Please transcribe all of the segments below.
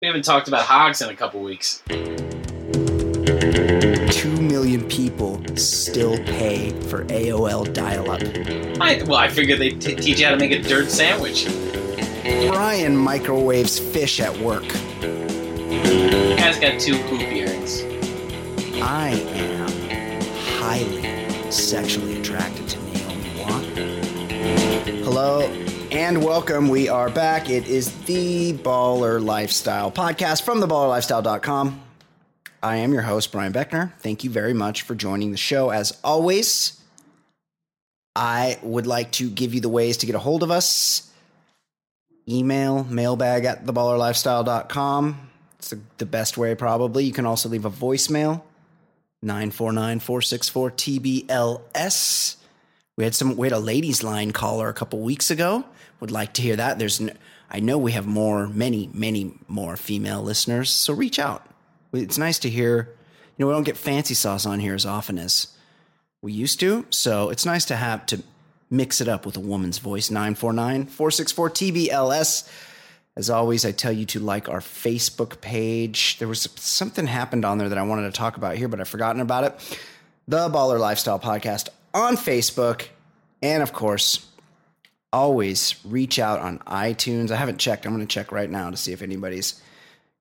We haven't talked about hogs in a couple weeks. Two million people still pay for AOL dial up. I, well, I figured they'd t- teach you how to make a dirt sandwich. Brian microwaves fish at work. Guys got two hoop earrings. I am highly sexually attracted to Naomi Watts. Hello and welcome. We are back. It is the Baller Lifestyle podcast from theballerlifestyle.com. I am your host, Brian Beckner. Thank you very much for joining the show. As always, I would like to give you the ways to get a hold of us. Email mailbag at theballerlifestyle.com. It's the, the best way, probably. You can also leave a voicemail 949 464 TBLS. We had some we had a ladies line caller a couple weeks ago. Would like to hear that. There's I know we have more many many more female listeners, so reach out. It's nice to hear. You know, we don't get fancy sauce on here as often as we used to, so it's nice to have to mix it up with a woman's voice 949 464 TBLS. As always, I tell you to like our Facebook page. There was something happened on there that I wanted to talk about here, but I've forgotten about it. The Baller Lifestyle Podcast on Facebook. And of course, always reach out on iTunes. I haven't checked. I'm going to check right now to see if anybody's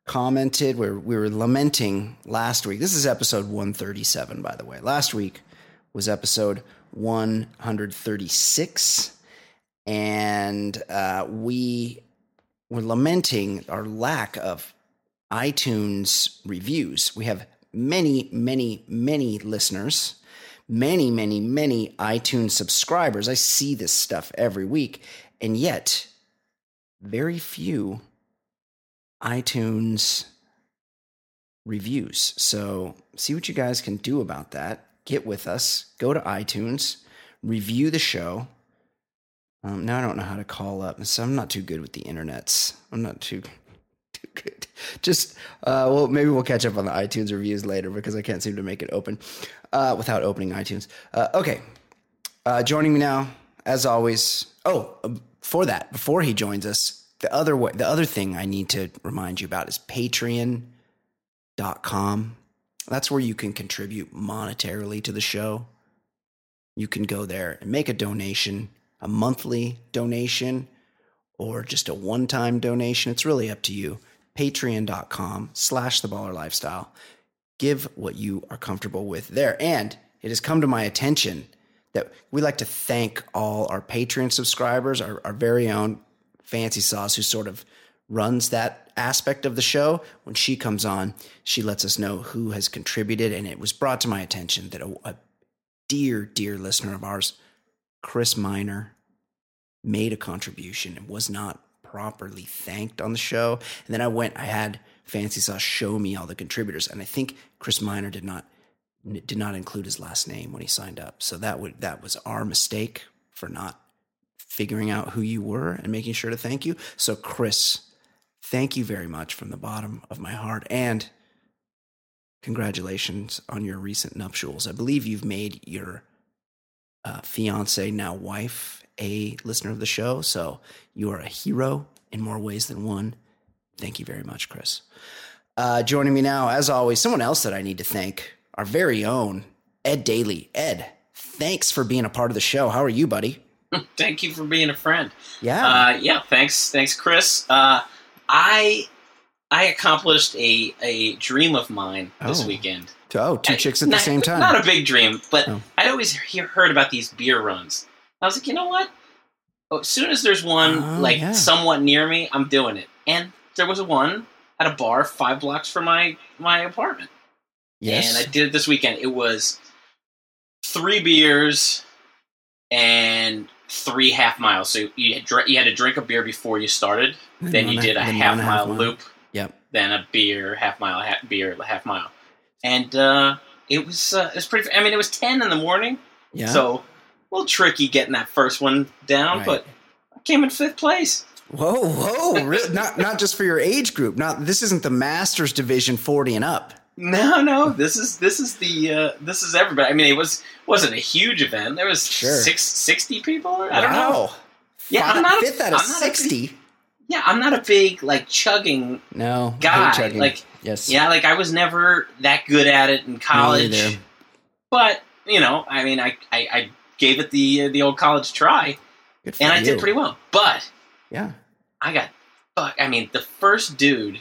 commented. We're, we were lamenting last week. This is episode 137, by the way. Last week was episode 136. And uh, we were lamenting our lack of iTunes reviews. We have many, many, many listeners many, many, many iTunes subscribers. I see this stuff every week, and yet very few iTunes reviews. So, see what you guys can do about that. Get with us, go to iTunes, review the show. Um, now I don't know how to call up, so I'm not too good with the internets. I'm not too too good. Just uh, well, maybe we'll catch up on the iTunes reviews later because I can't seem to make it open uh, without opening iTunes. Uh, okay, uh, joining me now, as always. Oh, for that, before he joins us, the other way, the other thing I need to remind you about is Patreon.com. That's where you can contribute monetarily to the show. You can go there and make a donation, a monthly donation, or just a one-time donation. It's really up to you. Patreon.com slash the baller lifestyle give what you are comfortable with there. And it has come to my attention that we like to thank all our Patreon subscribers, our, our very own Fancy Sauce, who sort of runs that aspect of the show. When she comes on, she lets us know who has contributed. And it was brought to my attention that a, a dear, dear listener of ours, Chris Miner, made a contribution and was not properly thanked on the show. And then I went, I had Fancy Sauce show me all the contributors, and I think Chris Miner did not did not include his last name when he signed up. So that would that was our mistake for not figuring out who you were and making sure to thank you. So Chris, thank you very much from the bottom of my heart and congratulations on your recent nuptials. I believe you've made your uh, fiance now wife a listener of the show, so you are a hero in more ways than one. Thank you very much, Chris. Uh, joining me now, as always, someone else that I need to thank, our very own Ed Daly. Ed, thanks for being a part of the show. How are you, buddy? Thank you for being a friend. Yeah. Uh, yeah. Thanks. Thanks, Chris. Uh, I I accomplished a a dream of mine this Oh. weekend. Oh, two I- chicks at the same time. Not a big dream, but Oh. I'd always hear, heard about these beer runs. I was like, you know what? Oh, as soon as there's one Oh, like yeah. somewhat near me, I'm doing it. And there was one at a bar five blocks from my my apartment. yes. And I did it this weekend. It was three beers and three half miles. So you had, you had to drink a beer before you started. Then you did a half one mile loop. Yep. Then a beer, half mile, half beer, half mile. And uh, it was uh, it was pretty. I mean, it was ten in the morning, Yeah. so little tricky getting that first one down. Right. But I came in fifth place. whoa, whoa! Really? not not just for your age group. Not this isn't the Masters division forty and up. No, no, this is this is the uh, this is everybody. I mean, it was wasn't a huge event. There was Sure. six, 60 people. I don't know. Yeah, Five- I'm not a- fifth out of I'm not a big- sixty. Yeah, I'm not a big like chugging No, guy. chugging. Like, yes, yeah, like I was never that good at it in college. But you know, I mean, I I, I gave it the uh, the old college try, and I you. did pretty well. But Yeah. I got fuck. I mean, the first dude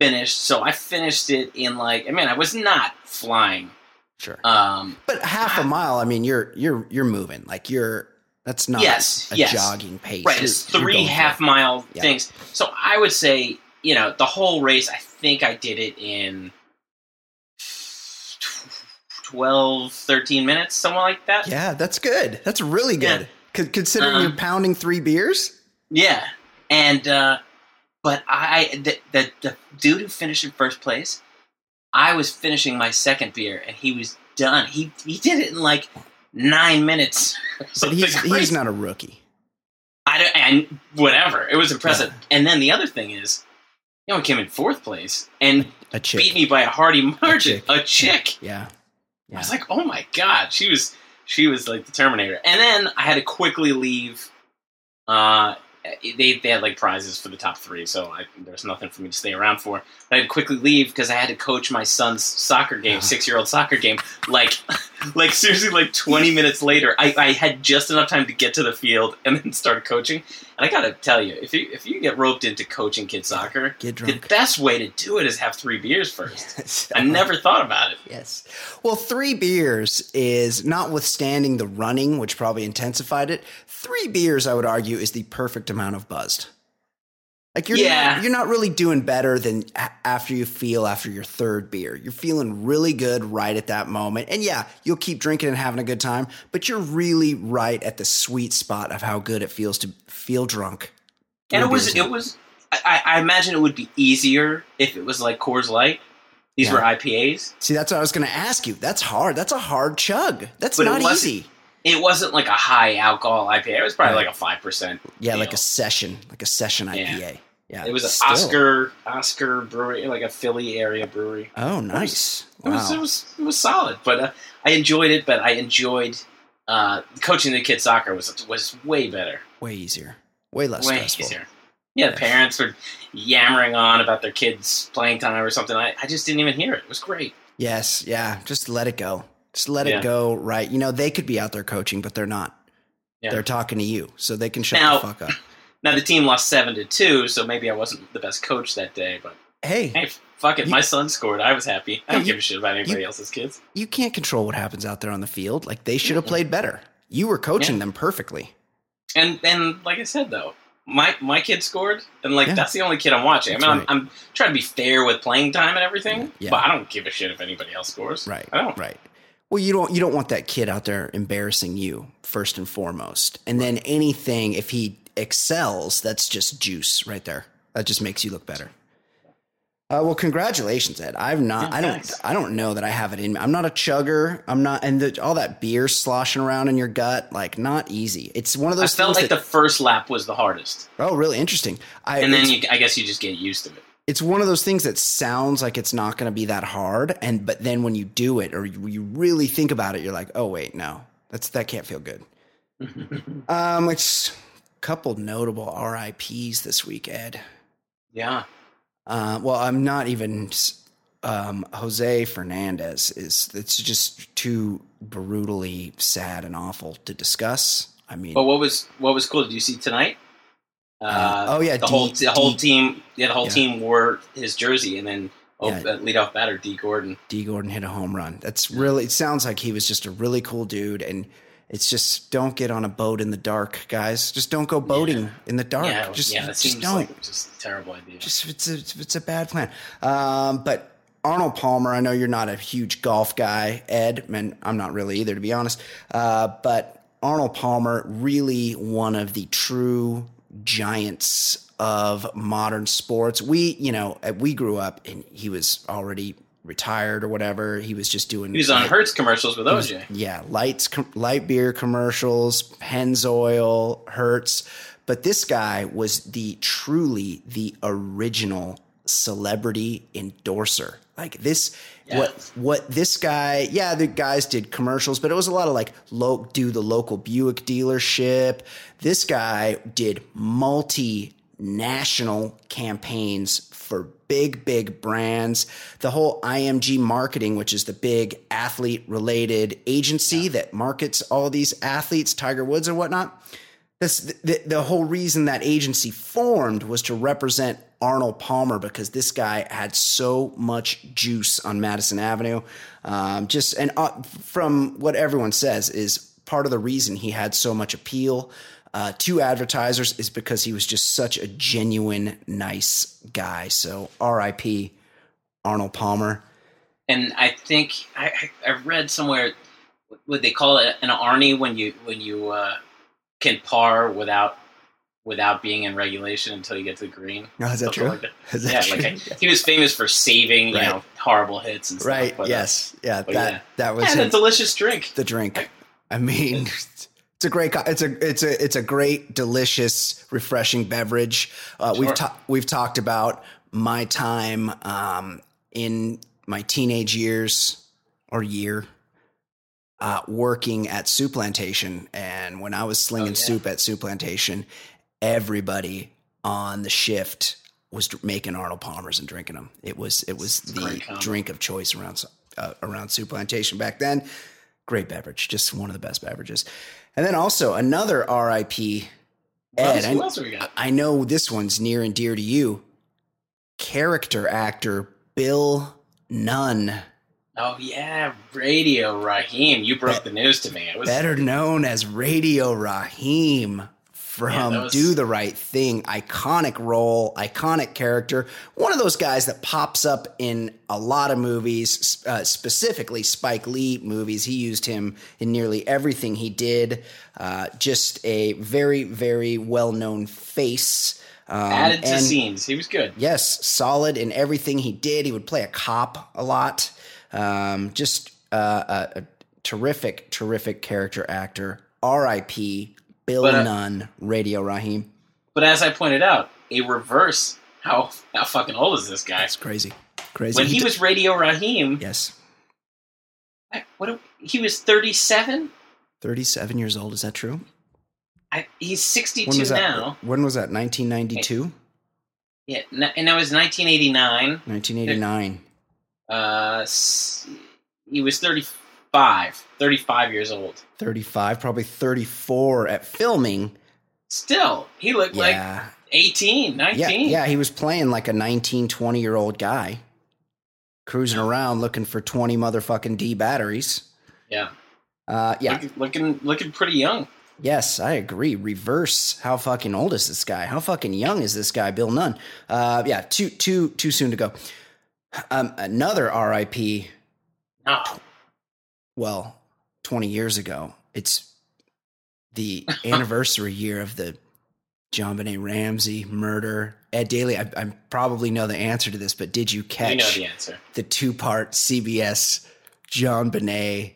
finished, so I finished it in like. I mean, I was not flying. Sure. Um, But half a mile, I mean, you're you're you're moving. Like you're that's not Yes, a yes. jogging pace. right, it's you're three going for half mile Yeah. things. So I would say, you know, the whole race. I think I did it in 12, 13 minutes, something like that. Yeah, that's good. That's really good. Yeah. Con- Considering Um, you're pounding three beers. Yeah, and uh, but I the, the the dude who finished in first place, I was finishing my second beer, and he was done. He he did it in like nine minutes. But he's crazy. he's not a rookie. I don't, and whatever. It was impressive. And then the other thing is, you know, he came in fourth place and A beat me by a hearty margin. chick. A chick. Yeah. I was like, oh my god, she was she was like the Terminator. And then I had to quickly leave. Uh, they they had like prizes for the top three, so I, there's nothing for me to stay around for. But I had to quickly leave because I had to coach my son's soccer game, six year old soccer game. Like, like seriously, like 20 minutes later, I, I had just enough time to get to the field and then start coaching. And I gotta tell you, if you if you get roped into coaching kid soccer, Get drunk. the best way to do it is have three beers first. Yes. I never thought about it. Yes. Well, three beers is notwithstanding the running, which probably intensified it. Three beers, I would argue, is the perfect amount of buzzed. Like you're Yeah. not, you're not really doing better than a- after you feel after your third beer. You're feeling really good right at that moment, and yeah, you'll keep drinking and having a good time. But you're really right at the sweet spot of how good it feels to feel drunk. and it was it was I, I imagine it would be easier if it was like Coors Light. These Yeah. were IPAs. See, that's what I was going to ask you. That's hard. That's a hard chug. That's But not wasn't- easy. It wasn't like a high alcohol IPA. It was probably Right. like a five percent. Yeah, like a session, like a session IPA. Yeah, Yeah, it was an still. Oscar Oscar brewery, like a Philly area brewery. Oh, nice. It was Wow. it was it was solid, but uh, I enjoyed it. But I enjoyed uh, coaching the kids soccer was was way better, way easier, way less way stressful. easier. Yeah, the parents were yammering on about their kids playing time or something. I, I just didn't even hear it. It was great. Yes, yeah. Just let it go. Just let Yeah. it go. Right. You know, they could be out there coaching, but they're not. Yeah. They're talking to you, so they can shut Now- the fuck up. Now the team lost seven to two, so maybe I wasn't the best coach that day. But Hey, hey, fuck it, You- my son scored. I was happy. I don't you- give a shit about anybody you- else's kids. you can't control what happens out there on the field. Like they should have played better. You were coaching Yeah. them perfectly. And and like I said though, my my kid scored, and like Yeah. that's the only kid I'm watching. That's I mean, right. I'm, I'm trying to be fair with playing time and everything, Yeah. but I don't give a shit if anybody else scores. Right. I don't. Right. Well, you don't you don't want that kid out there embarrassing you first and foremost. And then anything if he excels, that's just juice right there. That just makes you look better. Uh, well, congratulations, Ed. I've not. Yeah, I don't. thanks. I don't know that I have it in me. I'm not a chugger. I'm not, and the, all that beer sloshing around in your gut, like not easy. It's one of those. I felt like that. the first lap was the hardest, oh, really interesting. I, and then you, I guess you just get used to it. it's one of those things that sounds like it's not going to be that hard and but then when you do it or you, you really think about it you're like oh wait no that's that can't feel good um it's couple notable rips this week ed Yeah. uh, well i'm not even um, jose fernandez is it's just too brutally sad and awful to discuss i mean But what was what was cool? Did you see tonight? Uh, oh, yeah, the D- whole the whole D- team. Yeah, the whole Yeah. team wore his jersey, and then oh, Yeah. uh, leadoff batter Dee Gordon. Dee Gordon hit a home run. That's really. It sounds like he was just a really cool dude, and it's just don't get on a boat in the dark, guys. Just don't go boating in the dark. Yeah, just, yeah, that just seems don't. like just a terrible idea. just it's a it's a bad plan. Um, but Arnold Palmer, I know you're not a huge golf guy, Ed, and I'm not really either, to be honest. Uh, but Arnold Palmer, really one of the true giants of modern sports. We, you know, we grew up and he was already retired or whatever. He was just doing. he was on Hertz commercials with OJ. Yeah, lights, com- light beer commercials, Pennzoil, Hertz. But this guy was the truly the original celebrity endorser. Like this, what what this guy? Yeah, the guys did commercials, but it was a lot of like lo- do the local Buick dealership. This guy did multinational campaigns for big, big brands. The whole IMG marketing, which is the big athlete related agency that markets all these athletes, Tiger Woods and whatnot. This, the, the whole reason that agency formed was to represent Arnold Palmer because this guy had so much juice on Madison Avenue. Um, just and uh, from what everyone says is part of the reason he had so much appeal uh, to advertisers is because he was just such a genuine, nice guy. So R.I.P. Arnold Palmer. And I think I, I read somewhere would they call it an Arnie when you when you uh, can par without without being in regulation until you get to the green. Oh, is that true? like that. Is yeah, that like true? I- he was famous for saving you know horrible hits and stuff. right. but, uh, yes. Yeah. that yeah. that was and a delicious drink. the drink. I mean, it's a great, it's a, it's a, it's a great, delicious, refreshing beverage. Uh, We've Sure. ta- we've talked about my time um, in my teenage years or year uh, working at Soup Plantation, and when I was slinging Oh, yeah. soup at Soup Plantation, everybody on the shift was making Arnold Palmers and drinking them. It was it was a the drink of choice around uh, around Soup Plantation back then. Great beverage, just one of the best beverages. And then also another RIP. Ed, else, I- else we got? I know this one's near and dear to you. Character actor Bill Nunn, Oh yeah, Radio Raheem. You broke the news to me. It was better known as Radio Raheem from Yeah, was- Do the Right Thing. Iconic role, iconic character. One of those guys that pops up in a lot of movies, uh, specifically Spike Lee movies. He used him in nearly everything he did. Uh, just a very, very well known face. Um, added to and- scenes. He was good. Yes, solid in everything he did. He would play a cop a lot. Um, just uh, a, a terrific, terrific character actor. R.I.P. Bill But, uh, Nunn, Radio Raheem. But as I pointed out, a reverse. How how fucking old is this guy? That's crazy, crazy. When he did- was Radio Raheem, yes, I- what he was thirty seven. thirty-seven years old. Is that true? He's sixty that? now. When was that? Nineteen ninety-two. Yeah, and that was nineteen eighty nine. Nineteen eighty-nine. Uh, s- he was 35, 35 years old. Thirty-five, probably thirty-four at filming. Still, he looked like Yeah, 18, 19. Yeah, yeah, he was playing like a 19, 20 year old guy, cruising around looking for 20 motherfucking D batteries. yeah. Uh, yeah, Looking, looking, looking pretty young. yes, I agree. Reverse, how fucking old is this guy? How fucking young is this guy, Bill Nunn? Uh, yeah, too, too, too soon to go. Um, another RIP, No, well, 20 years ago. It's the anniversary year of the JonBenét Ramsey murder. Ed Daly, I, I probably know the answer to this, but did you catch you know the answer. the two part CBS JonBenét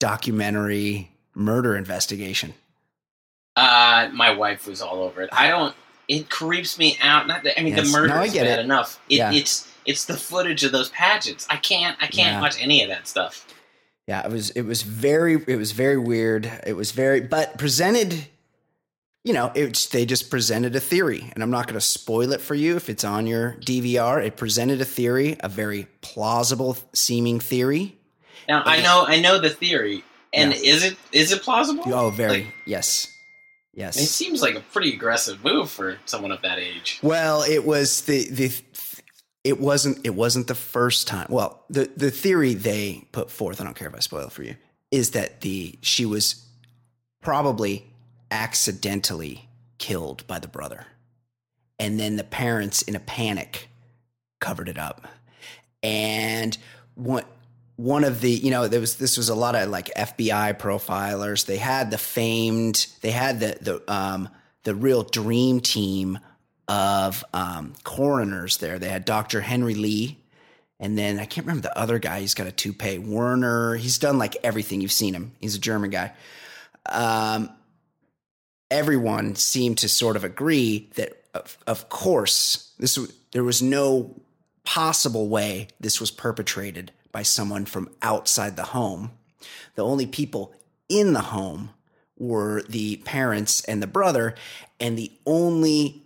documentary murder investigation? Uh, my wife was all over it. I don't. It creeps me out. Not that I mean Yes. the murder No, is bad it. enough. It, Yeah. It's it's the footage of those pageants. I can't. I can't Yeah. watch any of that stuff. Yeah, it was it was very it was very weird. It was very but presented you know, it's they just presented a theory and I'm not going to spoil it for you if it's on your DVR. It presented a theory, a very plausible seeming theory. Now I know I know the theory, and Yeah. is it is it plausible? Oh, very Like, yes. Yes. It seems like a pretty aggressive move for someone of that age. Well, it was the the it wasn't it wasn't the first time. Well, the the theory they put forth, I don't care if I spoil for you, is that the she was probably accidentally killed by the brother. And then the parents in a panic covered it up. And one one of the you know there was this was a lot of like FBI profilers. They had the famed they had the the um the real dream team of um, coroners there. They had Dr. Henry Lee, and then I can't remember the other guy. He's got a toupee. Werner. He's done like everything. You've seen him. He's a German guy. Um, everyone seemed to sort of agree that, of, of course, this there was no possible way this was perpetrated by someone from outside the home. The only people in the home were the parents and the brother, and the only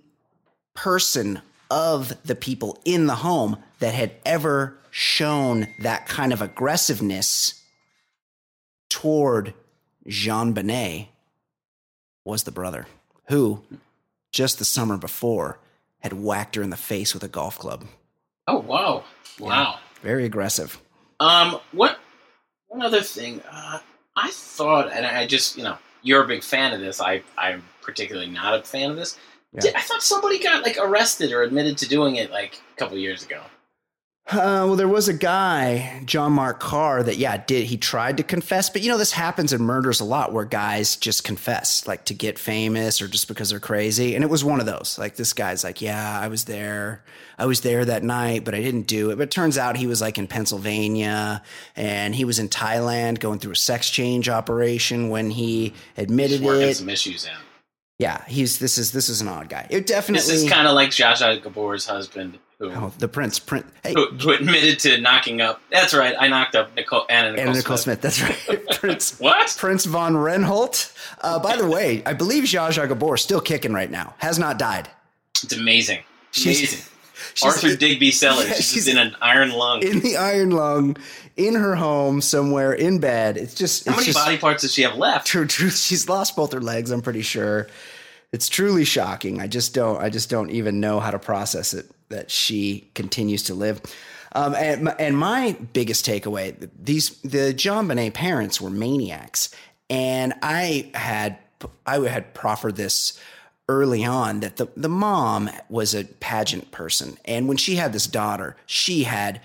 person of the people in the home that had ever shown that kind of aggressiveness toward JonBenét was the brother, who just the summer before had whacked her in the face with a golf club. Oh wow, wow, yeah, very aggressive. Um, what? One other thing, uh, I thought, and I just, you know, you're a big fan of this. I, I'm particularly not a fan of this. Yeah. Did, I thought somebody got like arrested or admitted to doing it like a couple years ago. Uh, well, there was a guy, John Mark Karr, that yeah did. He tried to confess, but you know this happens in murders a lot, where guys just confess, like to get famous or just because they're crazy. And it was one of those. Like this guy's like, yeah, I was there, I was there that night, but I didn't do it. But it turns out he was like in Pennsylvania and he was in Thailand going through a sex change operation when he admitted working it. Some issues out. Yeah, he's this is this is an odd guy. It definitely this is kind of like Zsa Gabor's husband who, oh, the prince, prince, hey. who, who, admitted to knocking up. That's right. I knocked up Nicole Anna Nicole, Anna Nicole Smith. Smith. That's right. Prince what? Prince von Renholt. Uh, by the way, I believe Zsa Zsa Gabor is still kicking right now. Has not died. It's amazing. She's, amazing. She's, Arthur Digby Sellers. Yeah, she's, she's in an iron lung. In the iron lung, in her home somewhere in bed. It's just. How it's many just, body parts does she have left? True, true. She's lost both her legs. I'm pretty sure. It's truly shocking. I just don't. I just don't even know how to process it that she continues to live. Um, and, and my biggest takeaway: these the JonBenét parents were maniacs, and I had I had proffered this early on that the the mom was a pageant person, and when she had this daughter, she had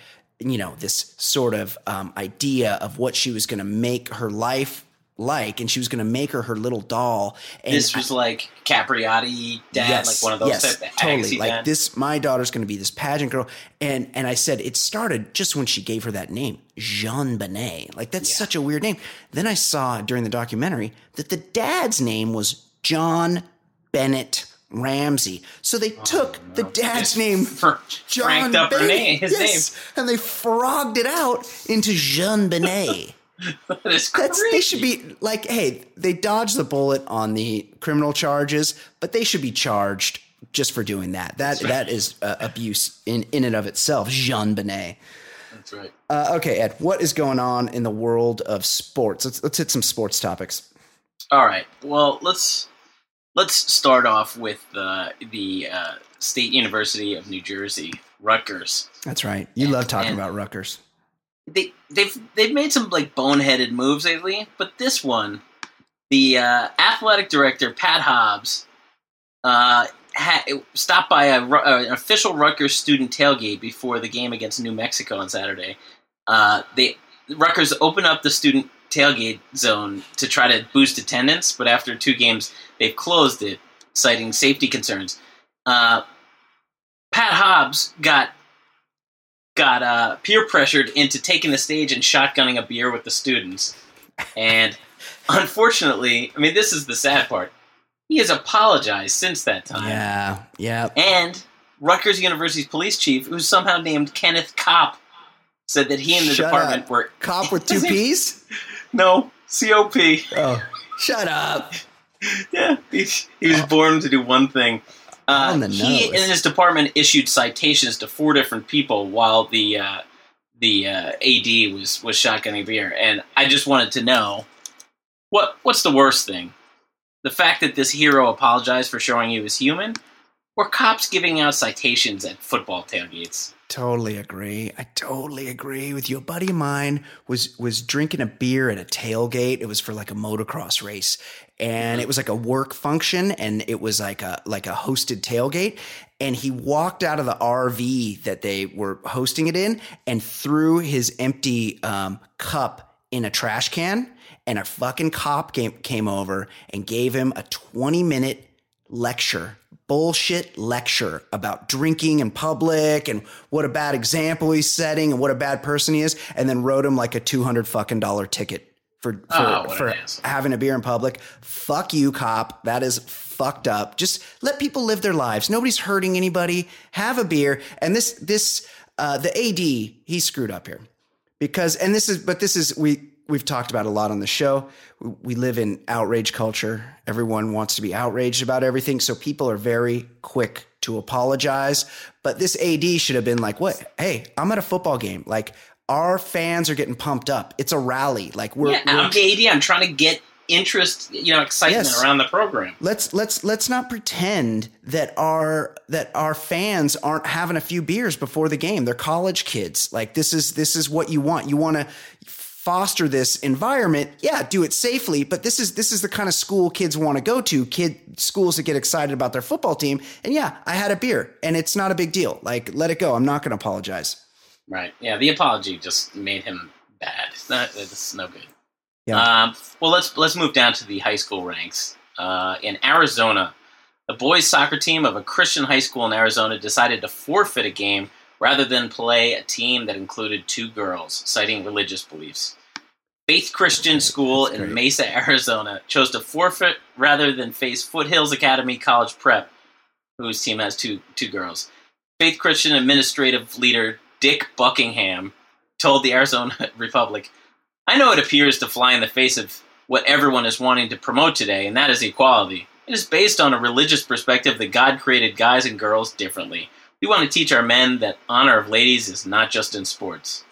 you know this sort of um, idea of what she was going to make her life like, and she was going to make her her little doll. And this was I, like Capriati dad, yes, like one of those. Yes, totally. Like dad. this, my daughter's going to be this pageant girl, and and I said it started just when she gave her that name, JonBenét. Like that's yeah. such a weird name. Then I saw during the documentary that the dad's name was John Bennett. Ramsey. So they oh, took no. the dad's name, John name, his yes, name, and they frogged it out into JonBenét. that is That's, they should be like, hey, they dodged the bullet on the criminal charges, but they should be charged just for doing that. That right. that is uh, abuse in in and of itself. JonBenét. That's right. Uh, okay, Ed, what is going on in the world of sports? Let's let's hit some sports topics. All right. Well, let's let's start off with the the uh, State University of New Jersey, Rutgers. That's right. You and, love talking about Rutgers they they've they've made some like boneheaded moves lately, but this one, the uh, athletic director Pat Hobbs, uh, ha- stopped by a, uh, an official Rutgers student tailgate before the game against New Mexico on Saturday. Uh, they Rutgers opened up the student tailgate zone to try to boost attendance, but after two games, they've closed it, citing safety concerns. Uh, Pat Hobbs got got uh, peer pressured into taking the stage and shotgunning a beer with the students. And unfortunately, I mean, this is the sad part. He has apologized since that time. Yeah, yeah. And Rutgers University's police chief, who's somehow named Kenneth Cop, said that he and the shut department up. were Cop with two P's. No, C O P. Oh, shut up. yeah, he, he was born to do one thing. Uh, he and his department issued citations to four different people while the uh, the uh, AD was was shotgunning beer, and I just wanted to know what what's the worst thing, the fact that this hero apologized for showing he was human, or cops giving out citations at football tailgates. Totally agree. I totally agree with you. A buddy of mine was was drinking a beer at a tailgate. It was for like a motocross race, and it was like a work function, and it was like a like a hosted tailgate. And he walked out of the RV that they were hosting it in, and threw his empty um, cup in a trash can. And a fucking cop came came over and gave him a twenty minute lecture bullshit lecture about drinking in public and what a bad example he's setting and what a bad person he is, and then wrote him like a two hundred fucking dollar ticket for for, Oh, for having a beer in public. Fuck you, cop. That is fucked up. Just let people live their lives. Nobody's hurting anybody. Have a beer. And this this uh, the AD he screwed up here because and this is but this is we we've talked about a lot on the show. We, live in outrage culture. Everyone wants to be outraged about everything so people are very quick to apologize. But this ad should have been like what? Hey i'm at a football game. Like our fans are getting pumped up. It's a rally. Like we're, yeah, I'm the AD. I'm trying to get interest, you know, excitement Yes. around the program. let's let's let's not pretend that our that our fans aren't having a few beers before the game. They're college kids. Like this is this is what you want. You want to foster this environment yeah do it safely but this is this is the kind of school kids want to go to kid schools that get excited about their football team and yeah i had a beer and it's not a big deal like let it go i'm not going to apologize Right. Yeah, the apology just made him bad. It's not. It's no good. Yeah. Um, well, let's let's move down to the high school ranks. Uh, in Arizona, the boys soccer team of a Christian high school in Arizona decided to forfeit a game rather than play a team that included two girls, citing religious beliefs. Faith Christian School in. Mesa, Arizona, chose to forfeit rather than face Foothills Academy College Prep, whose team has two two girls. Faith Christian Administrative Leader Dick Buckingham told the Arizona Republic, I know it appears to fly in the face of what everyone is wanting to promote today, and that is equality. It is based on a religious perspective that God created guys and girls differently. We want to teach our men that honor of ladies is not just in sports.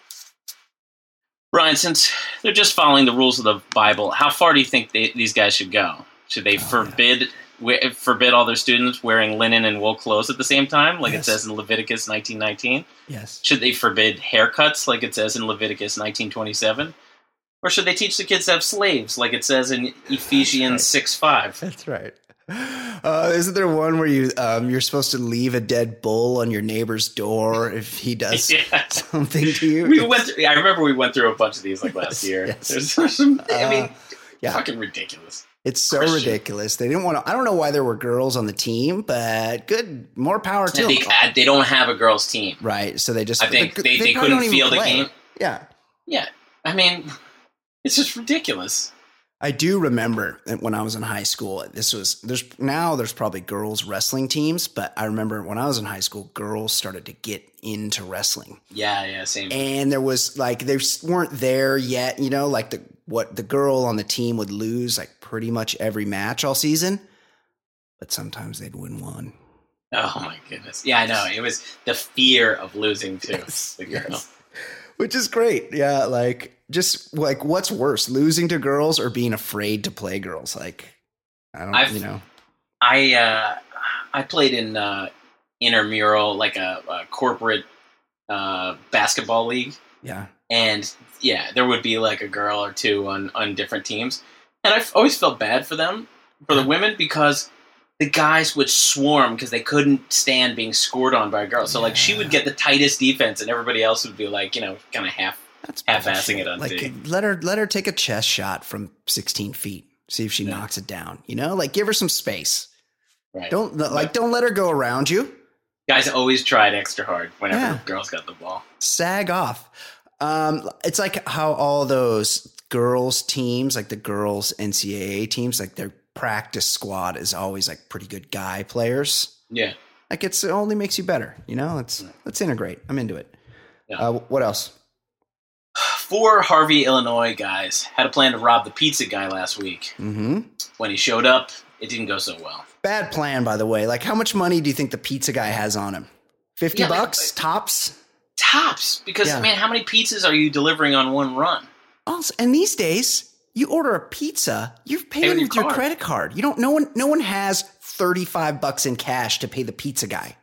Brian, since they're just following the rules of the Bible, how far do you think they, these guys should go? Should they oh, forbid wi- forbid all their students wearing linen and wool clothes at the same time, like Yes. it says in Leviticus 19:19? yes Should they forbid haircuts, like it says in Leviticus 19:27? Or should they teach the kids to have slaves, like it says in Ephesians 6:5? That's right. Uh, isn't there one where you um, you're supposed to leave a dead bull on your neighbor's door if he does Yeah. something to you? We went. Through, I remember we went through a bunch of these like last Yes, year. yes. There's, some. I mean, Uh, yeah. fucking ridiculous. It's so Christian. ridiculous. They didn't want to. I don't know why there were girls on the team, but good, more power to They, them. they don't have a girls' team. Right. So they just. I think they- they probably couldn't even feel the play. game. Yeah. Yeah, I mean, it's just ridiculous. I do remember that when I was in high school. This was there's now there's probably girls wrestling teams, but I remember when I was in high school, girls started to get into wrestling. Yeah, yeah, same. and there was like they weren't there yet you know like the what the girl on the team would lose like pretty much every match all season but sometimes they'd win one Oh my goodness. Yeah, I know. It was the fear of losing to the girl. Yes. Which is great. Yeah like just like what's worse losing to girls or being afraid to play girls? Like i don't I've- you know. I uh, I played in uh, intramural, like a, a corporate uh, basketball league, yeah. And yeah, there would be like a girl or two on on different teams, and I've always felt bad for them, for the women, because the guys would swarm because they couldn't stand being scored on by a girl. So like she would get the tightest defense, and everybody else would be like, you know, kind of half. that's half-assing bullshit. it on like D. let her let her take a chest shot from 16 feet see if she Yeah. knocks it down you know like give her some space Right. don't like don't let her go around you Guys always tried extra hard whenever Yeah. girls got the ball. sag off. Um, it's like how all those girls teams, like the girls NCAA teams, like their practice squad is always like pretty good guy players. Yeah. Like it's it only makes you better, you know. Let's let's integrate. I'm into it. Yeah. Uh, what else? Four Harvey, Illinois guys had a plan to rob the pizza guy last week. hmm When he showed up, it didn't go so well. Bad plan, by the way. Like, how much money do you think the pizza guy has on him? Fifty Yeah, like- bucks tops. Tops, because Yeah. man, how many pizzas are you delivering on one run? Also, and these days, You order a pizza, you're paying your with your card. credit card. You don't. No one. No one has thirty five bucks in cash to pay the pizza guy.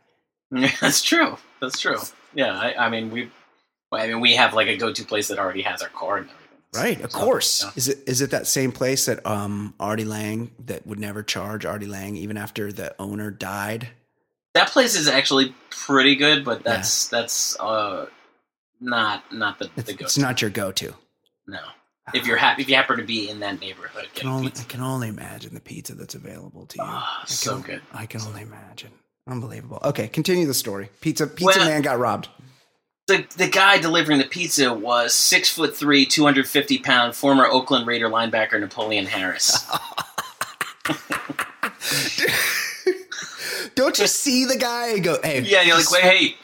Yeah, that's true. That's true. Yeah, I, I mean we, I mean we have like a go-to place that already has our card and everything. Right, of course. yeah. Is it is it that same place that um Artie Lange that would never charge Artie Lange even after the owner died? That place is actually pretty good, but that's that's uh not not the, the go. it's not your go to. No, if you're happy, if you happen to be in that neighborhood, I can only I can only imagine the pizza that's available to you. Ah, can, so good. I can only imagine. Unbelievable. Okay, continue the story. Pizza Pizza Well- Man got robbed. the the guy delivering the pizza was six foot three, two hundred fifty pound former Oakland Raider linebacker Napoleon Harris. Don't you see the guy go, hey? yeah, you're like, wait, hey,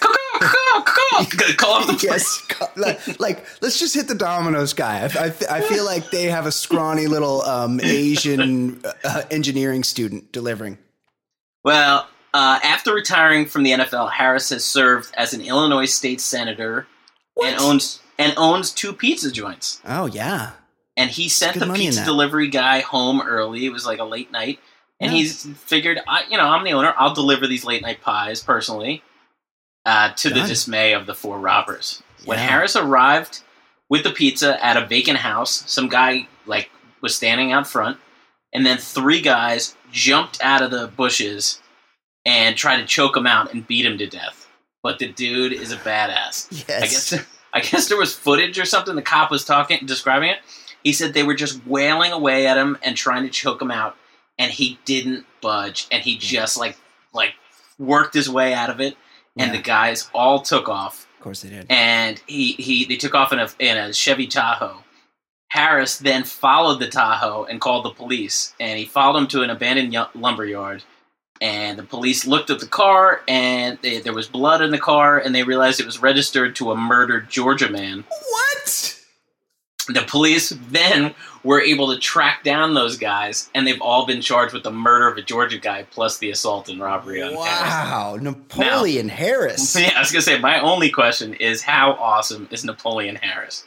call off the yes, like, like, let's just hit the Domino's guy. I, I, I feel like they have a scrawny little um, Asian uh, engineering student delivering. Well, uh, after retiring from the NFL, Harris has served as an Illinois state senator and owns and owns two pizza joints. Oh yeah, And he sent the pizza delivery guy home early. It was like a late night, and Yeah. he's figured, I, you know, I'm the owner. I'll deliver these late night pies personally. Uh, to the dismay of the four robbers. When Yeah. Harris arrived with the pizza at a vacant house, some guy like was standing out front, and then three guys jumped out of the bushes and tried to choke him out and beat him to death. But the dude is a badass. yes. I guess I guess there was footage or something. The cop was talking, describing it. He said they were just wailing away at him and trying to choke him out, and he didn't budge, and he just like like worked his way out of it. And Yeah. the guys all took off, of course they did. and he he they took off in a in a Chevy Tahoe. Harris then followed the Tahoe and called the police, and he followed him to an abandoned lumber yard. And the police looked at the car, and they, there was blood in the car, and they realized it was registered to a murdered Georgia man. What? The police then were able to track down those guys, and they've all been charged with the murder of a Georgia guy plus the assault and robbery on Harris. Wow, Napoleon Harris. Yeah, I was gonna say my only question is how awesome is Napoleon Harris?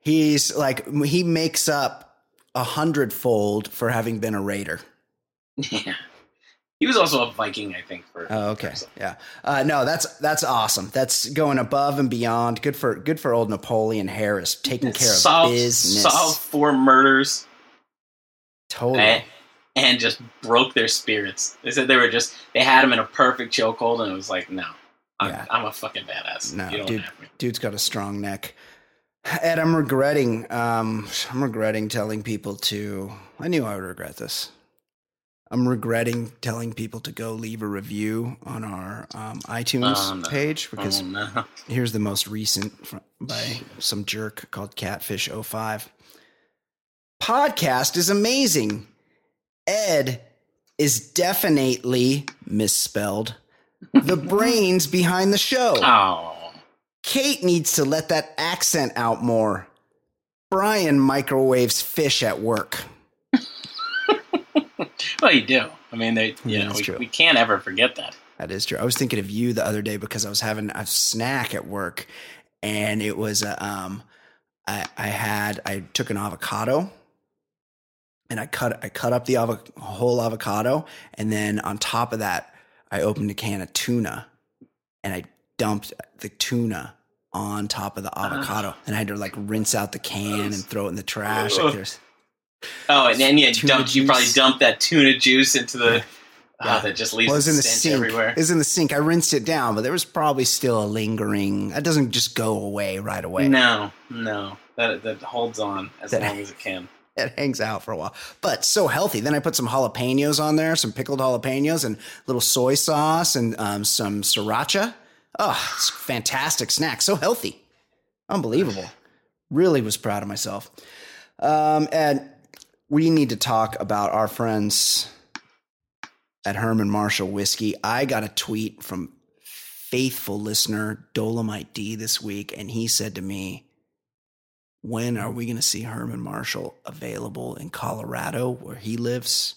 He's like he makes up a hundredfold for having been a Raider. Yeah, he was also a Viking, I think. For Oh, okay. Yeah. Uh, no, that's that's awesome. That's going above and beyond. Good for good for old Napoleon Harris taking care of solved, business. solved four murders Totally. and, and just broke their spirits. They said they were just they had him in a perfect chokehold, and it was like, no, I'm, Yeah. I'm a fucking badass. No, dude. Dude's got a strong neck. Ed, I'm regretting. Um, I'm regretting telling people to. I knew I would regret this. I'm regretting telling people to go leave a review on our um, iTunes Oh, no. page because Oh, no. Here's the most recent fr- by some jerk called Catfish05. Podcast is amazing. Ed is definitely misspelled. The brains behind the show. Oh, Kate needs to let that accent out more. Brian microwaves fish at work. Well, you do. I mean, they, you Yeah, know, that's we, true. we can't ever forget that. That is true. I was thinking of you the other day because I was having a snack at work, and it was a um, I, I had I took an avocado, and I cut I cut up the avo- whole avocado, and then on top of that, I opened a can of tuna, and I dumped the tuna on top of the avocado, and I had to like rinse out the can and throw it in the trash. Like there's Oh, and then dumped. You probably dumped that tuna juice into the. Yeah. Oh, that just leaves well, it was in the sink. everywhere. It was in the sink. I rinsed it down, but there was probably still a lingering. That doesn't just go away right away. No, no, that that holds on as That- long as it can. It hangs out for a while, but so healthy. Then I put some jalapenos on there, some pickled jalapenos, and little soy sauce, and um, some sriracha. Oh, it's fantastic snack. So healthy, unbelievable. Really was proud of myself. Um, and we need to talk about our friends at Herman Marshall Whiskey. I got a tweet from faithful listener Dolomite D this week, and he said to me, When are we going to see Herman Marshall available in Colorado where he lives?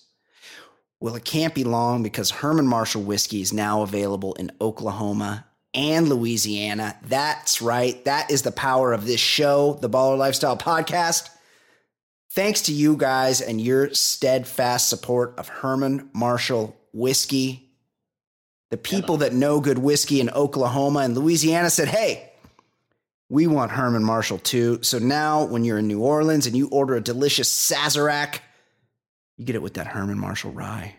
Well, it can't be long because Herman Marshall Whiskey is now available in Oklahoma and Louisiana. That's right. That is the power of this show, the Baller Lifestyle Podcast. Thanks to you guys and your steadfast support of Herman Marshall whiskey. The people that know good whiskey in Oklahoma and Louisiana said, hey, we want Herman Marshall too. So now when you're in New Orleans and you order a delicious Sazerac, you get it with that Herman Marshall rye.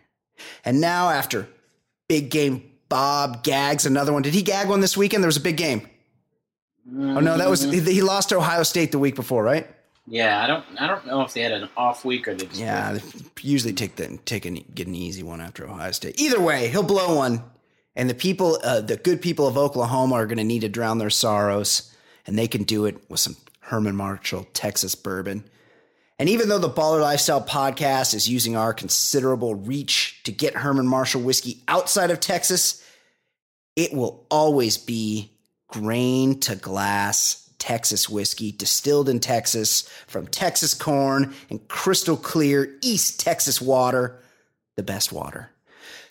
And now after big game Bob gags another one. Did he gag one this weekend? There was a big game. Oh no, that was he lost to Ohio State the week before, right? Yeah, I don't I don't know if they had an off week or they just Yeah, they usually take the take an get an easy one after Ohio State. Either way, he'll blow one, and the people, uh, the good people of Oklahoma, are going to need to drown their sorrows, and they can do it with some Herman Marshall Texas bourbon. And even though the Baller Lifestyle podcast is using our considerable reach to get Herman Marshall whiskey outside of Texas, it will always be grain to glass Texas whiskey distilled in Texas from Texas corn and crystal clear East Texas water, the best water.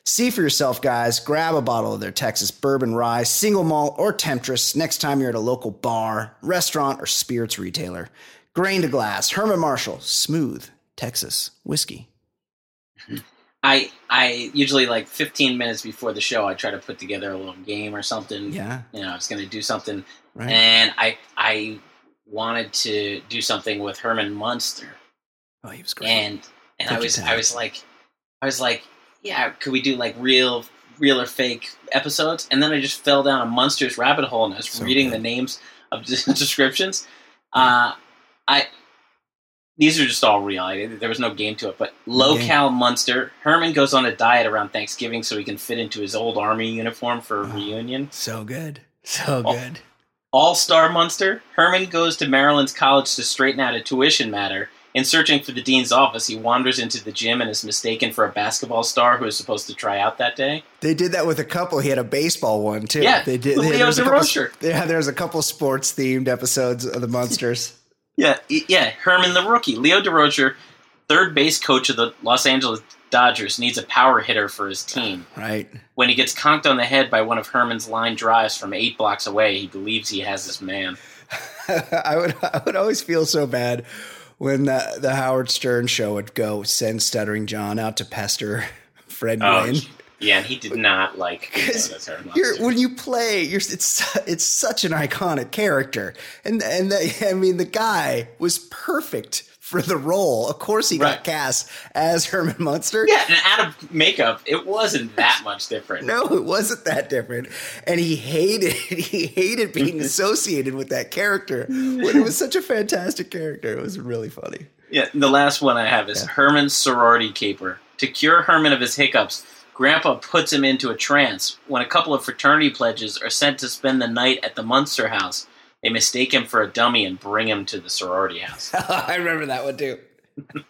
See for yourself, guys. Grab a bottle of their Texas bourbon rye, single malt, or Temptress next time you're at a local bar, restaurant, or spirits retailer. Grain to glass, Herman Marshall, smooth Texas whiskey. I I usually like 15 minutes before the show I try to put together a little game or something. Yeah. You know, I was going to do something Right. and I I wanted to do something with Herman Munster. oh, he was great. And and Take I was. I was like I was like, yeah, could we do like real real or fake episodes? And then I just fell down a Munster's rabbit hole and I was So reading good. the names of the descriptions. Uh I these are just all real. I, there was no game to it, but low-cal Munster. Herman goes on a diet around Thanksgiving so he can fit into his old army uniform for a Oh. reunion. so good. So Oh. good. All Star Munster. Herman goes to Marilyn's college to straighten out a tuition matter. In searching for the dean's office, he wanders into the gym and is mistaken for a basketball star who is supposed to try out that day. They did that with a couple. He had a baseball one too. Yeah, they did. Leo there was a couple- Durocher. Yeah, there's a couple sports themed episodes of the Munsters. Yeah, yeah. Herman the rookie, Leo Durocher, third base coach of the Los Angeles Dodgers, needs a power hitter for his team. right. When he gets conked on the head by one of Herman's line drives from eight blocks away, he believes he has this man. I would I would always feel so bad when the, the Howard Stern show would go send Stuttering John out to pester Fred Oh, Gwynne. yeah, and he did not like Because this Herman you're, when you play, you're, it's it's such an iconic character, and and the, I mean the guy was perfect for the role. Of course, he got cast as Herman Munster. Yeah, and out of makeup, it wasn't that much different. No, it wasn't that different. And he hated he hated being associated with that character when it was such a fantastic character. It was really funny. Yeah, the last one I have is Herman's sorority caper. To cure Herman of his hiccups, Grandpa puts him into a trance. When a couple of fraternity pledges are sent to spend the night at the Munster house, they mistake him for a dummy and bring him to the sorority house. I remember that one too.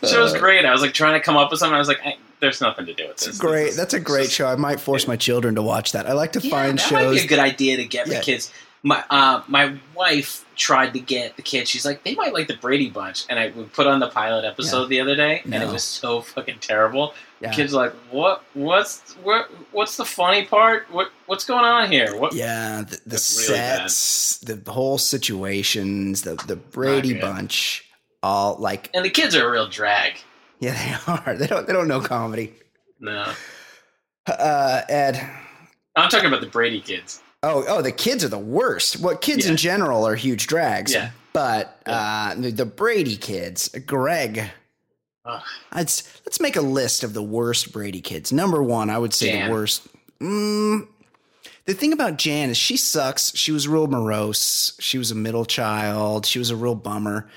The was great. I was like trying to come up with something. I was like, I, "There's nothing to do with this." It's great. This is- That's a great is- show. I might force my children to watch that. I like to Yeah, find that might shows. be a good idea to get Yeah. the kids. My uh, my wife tried to get the kids. She's like, they might like the Brady Bunch, and I we put on the pilot episode Yeah. the other day, and it was so fucking terrible. Yeah. Kids are like, what? What's what? What's the funny part? What What's going on here? What? Yeah, the, the That's really sets, the whole situations, the the Brady. Bunch, all like And the kids are a real drag. yeah, they are. They don't they don't know comedy. No, Uh, Ed, I'm talking about the Brady kids. Oh, oh, the kids are the worst. Well, kids Yeah. in general are huge drags. Yeah. But uh, the, the Brady kids, Greg. Let's let's make a list of the worst Brady kids. Number one, I would say Jan. the worst. Mm, the thing about Jan is she sucks. She was real morose. She was a middle child. She was a real bummer.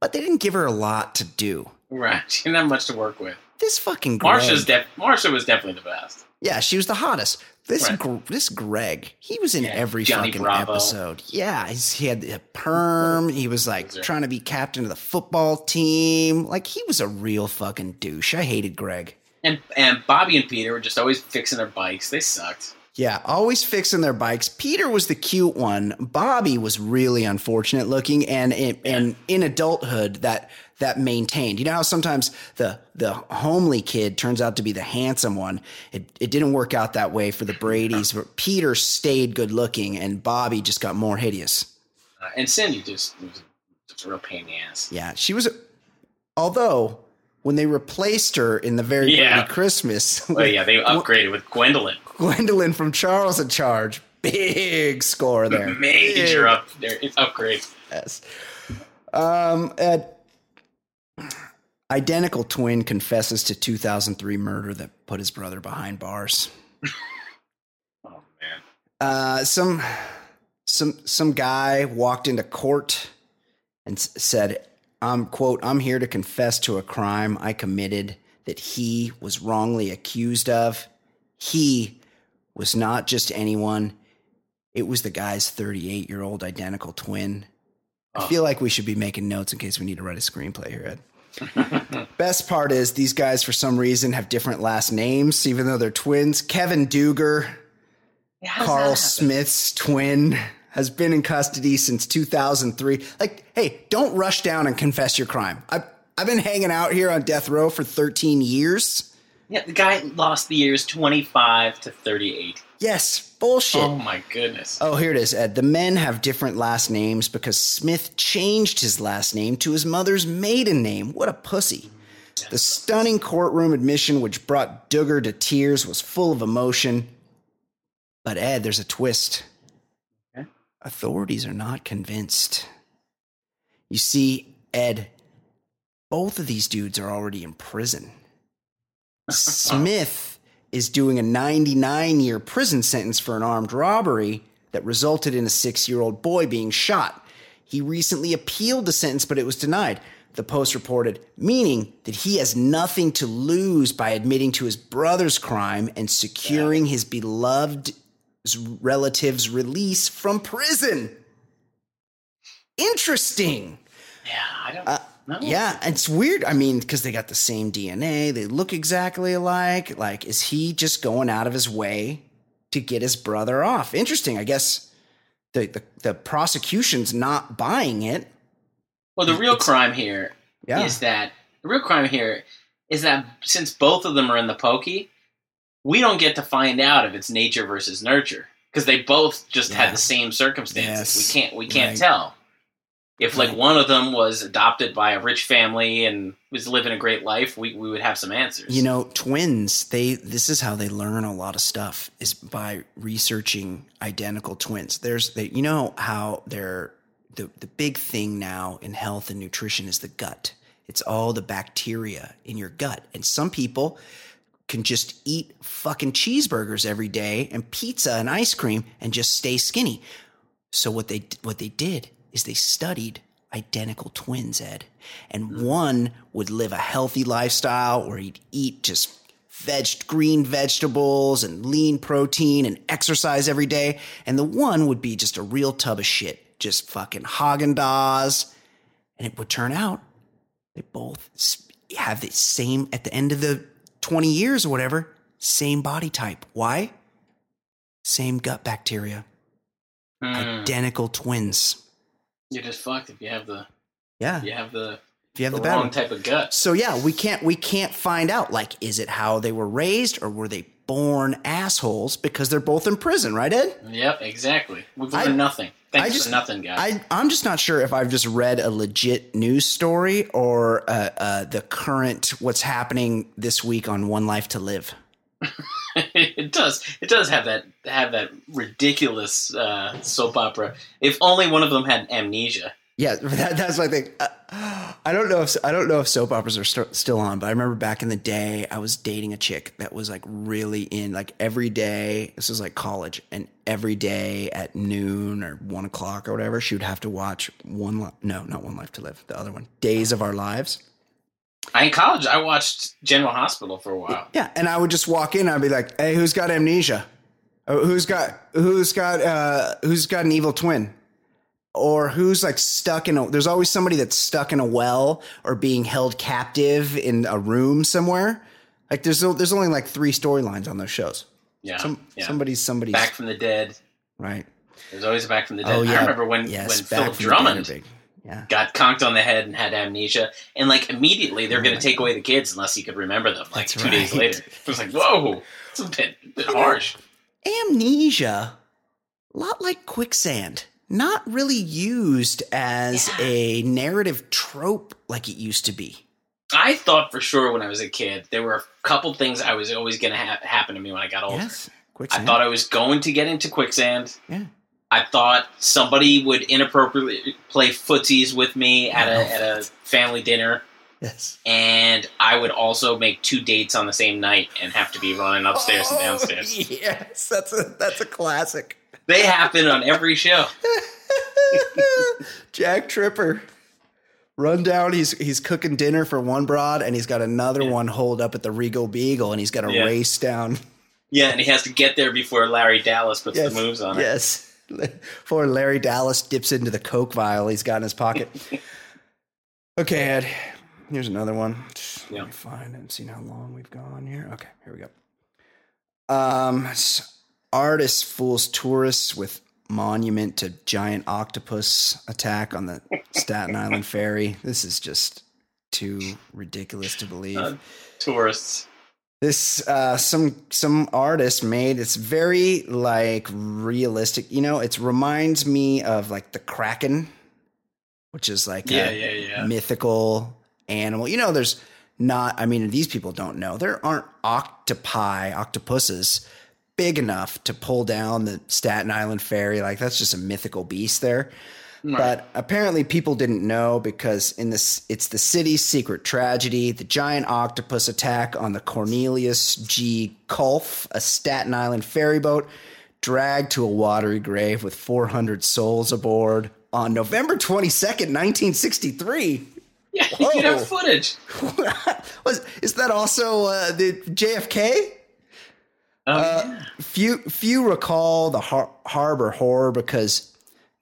But they didn't give her a lot to do. Right, she didn't have much to work with. This fucking Greg. Marsha's def- Marsha was definitely the best. Yeah, she was the hottest. This Right. This Greg, he was in Yeah, every Johnny fucking Bravo. episode. Yeah, he's, he had a perm. He was like Loser. trying to be captain of the football team. Like he was a real fucking douche. I hated Greg. And and Bobby and Peter were just always fixing their bikes. They sucked. Yeah, always fixing their bikes. Peter was the cute one. Bobby was really unfortunate looking, and in, and in adulthood that that maintained. You know how sometimes the the homely kid turns out to be the handsome one. It it didn't work out that way for the Brady's. But Peter stayed good looking, and Bobby just got more hideous. Uh, and Cindy just was just a real pain in the ass. Yeah, she was. Although when they replaced her in the very Yeah. early Christmas, Oh yeah, they upgraded with Gwendolyn. Gwendolyn from Charles in Charge, big score there. Major Big. up there. It's upgrade. Yes. Um, Ed, identical twin confesses to 2003 murder that put his brother behind bars. Oh man. Uh, some some some guy walked into court and said, "I'm quote I'm here to confess to a crime I committed that he was wrongly accused of. He was not just anyone; it was the guy's 38 year old identical twin." I feel like we should be making notes in case we need to write a screenplay here, Ed. Best part is these guys, for some reason, have different last names, even though they're twins. Kevin Dugar, Yeah, how does that Carl? Smith's twin has been in custody since 2003. Like, hey, don't rush down and confess your crime. I've, I've been hanging out here on death row for 13 years. Yeah, the guy lost the years twenty five to thirty eight. Yes, bullshit. Oh my goodness. Oh, here it is, Ed. The men have different last names because Smith changed his last name to his mother's maiden name. What a pussy. The stunning courtroom admission, which brought Dugar to tears, was full of emotion. But, Ed, there's a twist. Okay. Authorities are not convinced. You see, Ed, both of these dudes are already in prison. Smith is doing a 99 year prison sentence for an armed robbery that resulted in a six year old boy being shot. He recently appealed the sentence, but it was denied. The Post reported, meaning that he has nothing to lose by admitting to his brother's crime and securing his beloved relative's release from prison. Interesting. Yeah, I don't Uh, know. Yeah, it's weird. I mean, because they got the same DNA, they look exactly alike. Like, is he just going out of his way to get his brother off? Interesting. I guess the the, the prosecution's not buying it. Well, the real crime here is Yeah. that the real crime here is that since both of them are in the pokey, we don't get to find out if it's nature versus nurture because they both just had the same circumstances. Yes. We can't we can't Right. tell if like one of them was adopted by a rich family and was living a great life. We we would have some answers. You know, twins, they this is how they learn a lot of stuff is by researching identical twins. There's they you know how they're the the big thing now in health and nutrition is the gut. It's all the bacteria in your gut. And some people can just eat fucking cheeseburgers every day and pizza and ice cream and just stay skinny. So what they what they did is they studied identical twins, Ed, and one would live a healthy lifestyle where he'd eat just veg green vegetables and lean protein and exercise every day, and the one would be just a real tub of shit, just fucking Haagen Dazs, and it would turn out they both have the same at the end of the 20 years or whatever same body type. Why? Same gut bacteria. Hmm. identical twins you're just fucked if you have the yeah you have the, if you have the, the, wrong type of gut. so yeah we can't we can't find out like is it how they were raised or were they born assholes because they're both in prison right ed Yep, exactly. We've I- learned nothing. Thanks I just- for nothing, guys. I, I'm just not sure if I've just read a legit news story or uh, uh, the current what's happening this week on One Life to Live. it does. It does have that have that ridiculous uh, soap opera. If only one of them had amnesia. Yeah, that, that's my thing. Uh, I don't know if I don't know if soap operas are st- still on, but I remember back in the day, I was dating a chick that was like really in like every day. This was like college, and every day at noon or one o'clock or whatever, she would have to watch one. Li- no, not one life to live. The other one, Days of Our Lives. I, in college, I watched General Hospital for a while. Yeah, and I would just walk in. I'd be like, "Hey, who's got amnesia? Oh, Who's got who's got uh, who's got an evil twin?" Or who's like stuck in a? There's always somebody that's stuck in a well or being held captive in a room somewhere. Like there's there's only like three storylines on those shows. Yeah, Some yeah. somebody's somebody's Back from the Dead. right. There's always a Back from the Dead. Oh yeah, I remember when yes, when Philip from the Dead Drummond. Yeah, got conked on the head and had amnesia, and like immediately they're going to take away the kids unless he could remember them. Like That's two days later, it was like, whoa, it's a bit, bit harsh. amnesia, a lot like quicksand, not really used as Yeah. a narrative trope like it used to be. I thought for sure when I was a kid there were a couple things I was always going to ha- happen to me when I got older. Yes. Quick. I thought I was going to get into quicksand. Yeah. I thought somebody would inappropriately play footsies with me at Oh, a at a family dinner, Yes. and I would also make two dates on the same night and have to be running upstairs and oh, downstairs. Oh, yes, that's a that's a classic. They happen on every show. Jack Tripper. Run down. He's he's cooking dinner for one broad, and he's got another Yeah. one holed up at the Regal Beagle, and he's got to Yeah. race down. Yeah, and he has to get there before Larry Dallas puts the moves on it. Yes. Before Larry Dallas dips into the Coke vial he's got in his pocket. okay, Ed. Here's another one. Let Yeah. me find it and see how long we've gone here. Okay, here we go. Um, artist fools tourists with monument to giant octopus attack on the Staten Island ferry. This is just too ridiculous to believe Uh, tourists. This uh some some artist made it's very like realistic you know it reminds me of like the kraken which is like Yeah, a yeah, yeah. mythical animal you know there's not i mean these people don't know there aren't octopi octopuses big enough to pull down the staten island ferry like that's just a mythical beast there but apparently people didn't know because in this it's the city's secret tragedy, the giant octopus attack on the Cornelius G. Kolff, a Staten Island ferry boat, dragged to a watery grave with 400 souls aboard on November 22nd, 1963. Yeah, you have footage. Was is that also uh, the JFK? Oh, Uh, few few recall the har- harbor horror because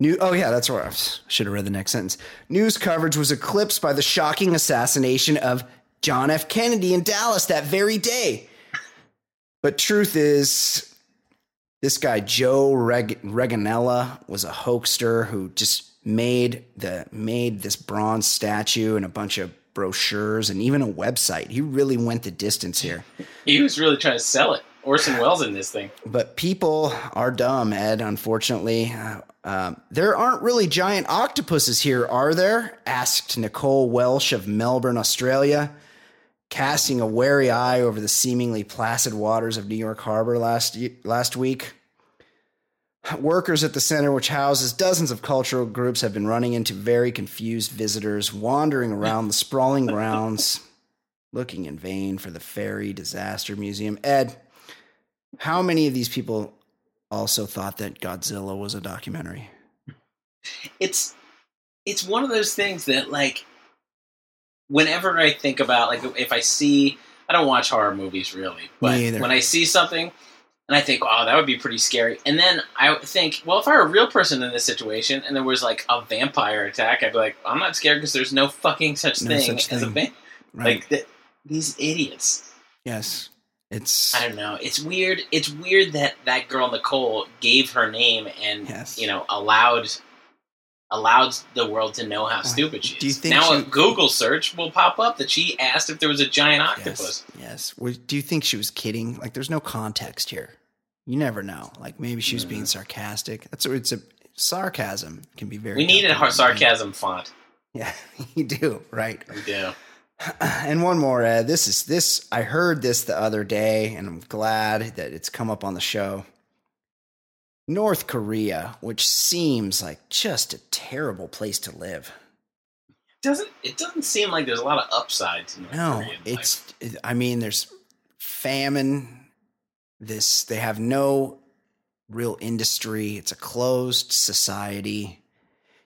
new. Oh yeah, that's where I should have read the next sentence. News coverage was eclipsed by the shocking assassination of John F. Kennedy in Dallas that very day. But truth is, this guy Joe Reg- Reginella was a hoaxer who just made the made this bronze statue and a bunch of brochures and even a website. He really went the distance here. He was really trying to sell it. Orson Welles in this thing. But people are dumb, Ed, unfortunately. Um, there aren't really giant octopuses here, are there? asked Nicole Welsh of Melbourne, Australia, casting a wary eye over the seemingly placid waters of New York Harbor last, last week. Workers at the center, which houses dozens of cultural groups, have been running into very confused visitors wandering around the sprawling grounds, looking in vain for the Fairy Disaster Museum. Ed, how many of these people also thought that Godzilla was a documentary? it's it's one of those things that like whenever I think about like if I see I don't watch horror movies really, but when I see something and I think, oh, that would be pretty scary, and then I think, well, if I were a real person in this situation and there was like a vampire attack, I'd be like, I'm not scared because there's no fucking such No thing such as a vampire. Like th- these idiots. yes, it's I don't know. It's weird. It's weird that that girl Nicole gave her name and Yes. you know allowed allowed the world to know how stupid she is. do you think now she- a Google search will pop up that she asked if there was a giant octopus? yes, yes. Do you think she was kidding? Like, there's no context here. You never know. Like, maybe she was being mm. sarcastic. That's it's a sarcasm can be very. We needed a sarcasm font. Yeah, you do right. We do. And one more, Ed. This is this. I heard this the other day, and I'm glad that it's come up on the show. North Korea, which seems like just a terrible place to live. Doesn't it doesn't seem like there's a lot of upside to North No, life. it's. it- I mean, there's famine. This they have no real industry. It's a closed society.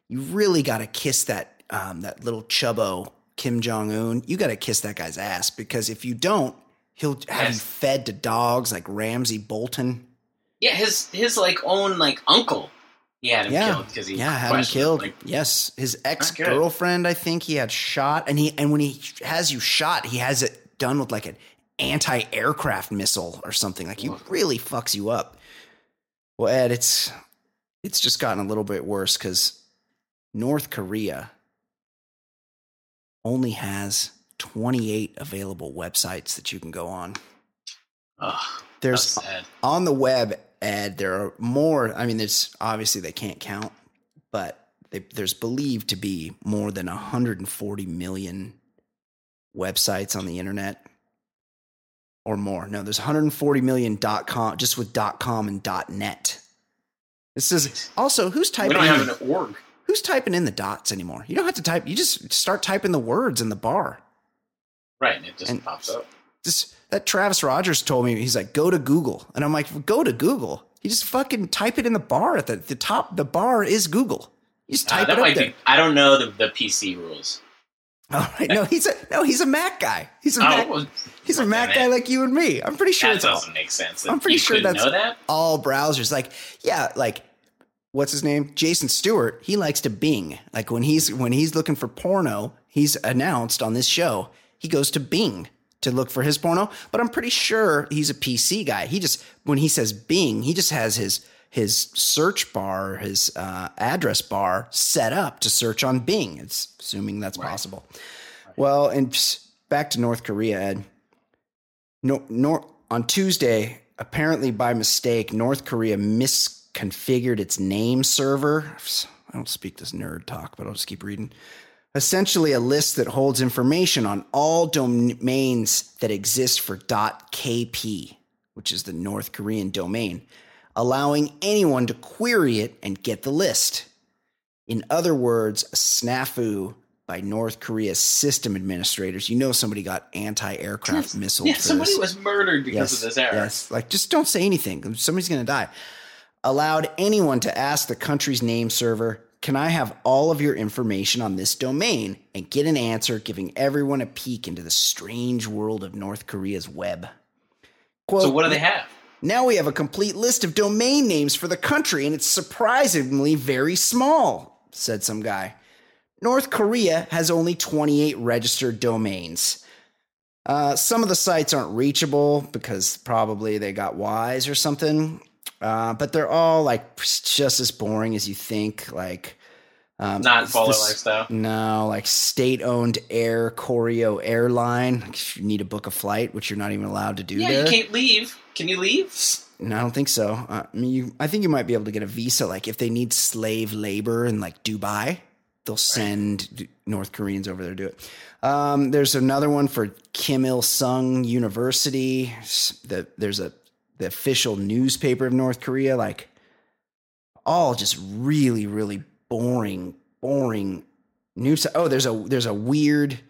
You really got to kiss that um, that little chubbo Kim Jong Un. You got to kiss that guy's ass because if you don't, he'll have you fed to dogs like Ramsay Bolton. yeah, his his like own like uncle. He had him Yeah, killed because he yeah, had him killed. Like, yes, his ex girlfriend, I think he had shot, and he and when he has you shot, he has it done with like an anti aircraft missile or something. Like he really fucks you up. Well, Ed, it's it's just gotten a little bit worse because North Korea only has 28 available websites that you can go on. There's on the web ed there are more i mean there's obviously they can't count but they, there's believed to be more than 140 million websites on the internet or more. No, there's 140 million dot com just with dot com and dot net. This is also who's We typing don't have an org. Who's typing in the dots anymore. You don't have to type. You just start typing the words in the bar. Right, and it just And- pops up. Just that Travis Rogers told me he's like go to Google, and I'm like go to Google. You just fucking type it in the bar at the, the top. The bar is Google. You just Uh, type that it up there. be. I don't know the, the PC rules. All right, no, he's a no, he's a Mac guy. He's a Oh, Mac, well, he's a Mac guy like you and me. I'm pretty sure that it's all, doesn't make sense. I'm pretty sure that's- that. all browsers. Like, yeah, like what's his name? Jason Stewart. He likes to Bing. Like when he's when he's looking for porno, he's announced on this show. He goes to Bing to look for his porno. But I'm pretty sure he's a PC guy. He just when he says Bing, he just has his his search bar, his uh, address bar set up to search on Bing. It's assuming that's possible. Well, and back to North Korea, Ed. No, nor, on Tuesday, apparently by mistake, North Korea misconfigured its name server. I don't speak this nerd talk, but I'll just keep reading. Essentially, a list that holds information on all domains that exist for .kp, which is the North Korean domain, allowing anyone to query it and get the list. In other words, a snafu by North Korea's system administrators. You know somebody got anti-aircraft missiles. Yeah, somebody this. was murdered because of this error. Yes, like just don't say anything. Somebody's going to die. Allowed anyone to ask the country's name server, "Can I have all of your information on this domain?" and get an answer, giving everyone a peek into the strange world of North Korea's web. Quote, So what do they have? now we have a complete list of domain names for the country, and it's surprisingly very small, said some guy. North Korea has only 28 registered domains. Uh, some of the sites aren't reachable because probably they got wise or something. Uh, but they're all like just as boring as you think. Like, um, Not this- lifestyle. No, like state-owned Air Koryo airline. If you need a book a flight, which you're not even allowed to do Yeah, there. you can't leave. Can you leave? No, I don't think so. Uh, I mean, you, I think you might be able to get a visa. Like if they need slave labor in like Dubai, they'll send D- North Koreans over there to do it. Um, there's another one for Kim Il Sung University. The, there's a the official newspaper of North Korea. Like all just really, really boring, boring news. Oh, there's a there's a weird.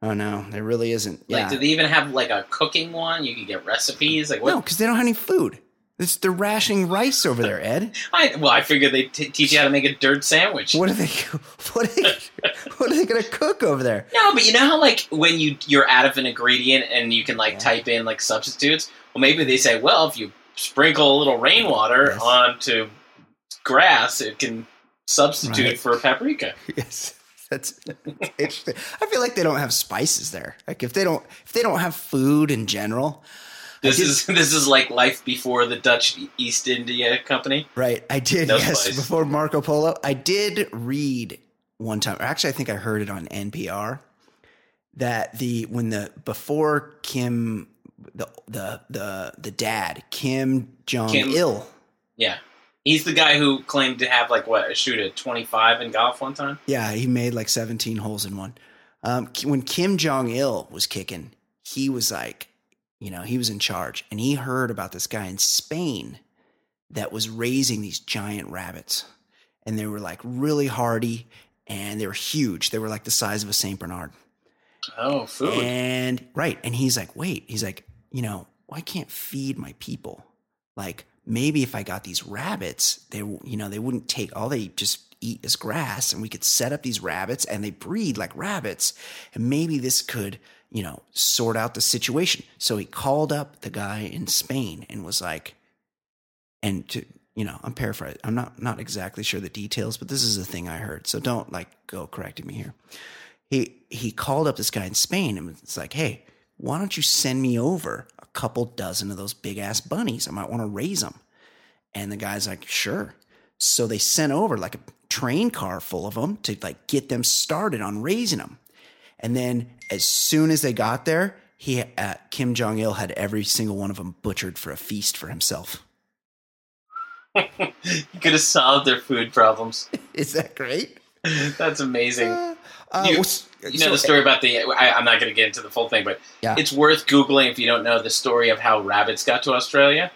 Oh no, there really isn't. Yeah, Like, do they even have like a cooking one? You could get recipes. Like, what? no, because they don't have any food. It's, they're rationing rice over there, Ed. I, well, I figured they t- teach you how to make a dirt sandwich. What are they? What are they? what are they going to cook over there? No, but you know how like when you you're out of an ingredient and you can like type in like substitutes. Well, maybe they say, well, if you sprinkle a little rainwater Yes. onto grass, it can substitute Right. for paprika. Yes, that's interesting. I feel like they don't have spices there. Like if they don't, if they don't have food in general, This did- is this is like life before the Dutch East India Company. right? I did. Yes, before Marco Polo, I did read one time. Or actually, I think I heard it on NPR that the when the before Kim, the the the the dad Kim Jong Kim- Il. Yeah, he's the guy who claimed to have like what a shoot at 25 in golf one time. Yeah, he made like 17 holes in one. Um, when Kim Jong Il was kicking, he was like, you know, he was in charge, and he heard about this guy in Spain that was raising these giant rabbits, and they were like really hardy, and they were huge. They were like the size of a Saint Bernard. Oh, food. And right, and he's like, wait, he's like, you know, well, I can't feed my people. Like maybe if I got these rabbits, they, you know, they wouldn't take all they just eat is grass, and we could set up these rabbits, and they breed like rabbits, and maybe this could, you know, sort out the situation. So he called up the guy in Spain and was like, and to you know, I'm paraphrasing. I'm not not exactly sure the details, but this is the thing I heard. So don't like go correcting me here he he called up this guy in Spain and was like, "Hey, why don't you send me over a couple dozen of those big ass bunnies? I might want to raise them." And the guy's like, "Sure." So they sent over like a train car full of them to like get them started on raising them. And then as soon as they got there, he uh, Kim Jong Il had every single one of them butchered for a feast for himself. you could have solved their food problems. Is that great? That's amazing. Uh, Uh, You- You know the story about the. I, I'm not going to get into the full thing, but Yeah. it's worth googling if you don't know the story of how rabbits got to Australia.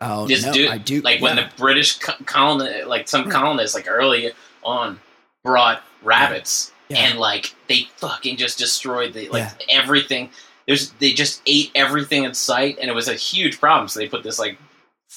Oh, Just no, do, I do. like when the British colon, like some Right. colonists, like early on, brought rabbits Yeah. And like they fucking just destroyed the like everything. There's they just ate everything in sight, and it was a huge problem. So they put this like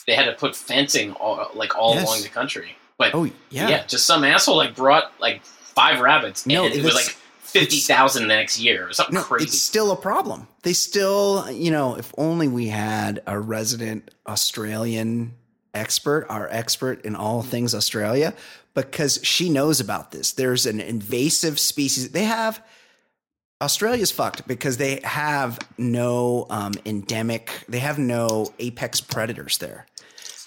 they had to put fencing all like all Yes. along the country. But Oh yeah. yeah. just some asshole like brought like five rabbits, No, and it was- like fifty thousand the next year or something No, crazy. it's still a problem. They still, you know, if only we had a resident Australian expert, our expert in all things Australia, because she knows about this. There's an invasive species. They have Australia's fucked because they have no um, endemic, they have no apex predators there.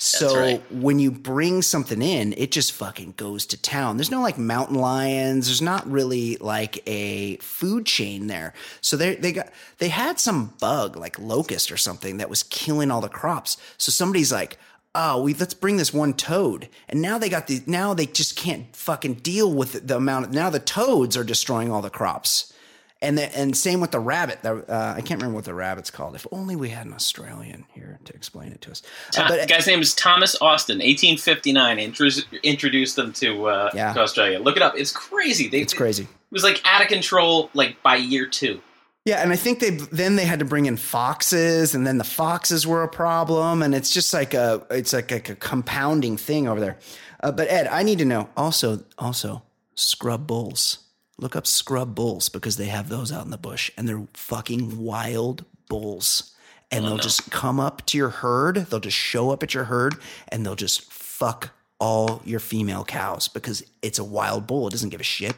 So right. when you bring something in, it just fucking goes to town. There's no like mountain lions. There's not really like a food chain there. So they they got they had some bug like locust or something that was killing all the crops. So somebody's like, oh, we let's bring this one toad, and now they got the now they just can't fucking deal with the, amount. Of, now the toads are destroying all the crops. And the, and same with the rabbit. The, uh, I can't remember what the rabbit's called. If only we had an Australian here to explain it to us. Uh, but- the guy's name is Thomas Austin, 1859. Intros- introduced them to uh, Yeah. to Australia. Look it up. It's crazy. They, it's crazy. It was like out of control like by year two. Yeah, and I think they then they had to bring in foxes, and then the foxes were a problem, and it's just like a it's like, like a compounding thing over there. Uh, but Ed, I need to know also also scrub bulls. Look up scrub bulls because they have those out in the bush, and they're fucking wild bulls. And they'll just come up to your herd. They'll just show up at your herd, and they'll just fuck all your female cows because it's a wild bull. It doesn't give a shit.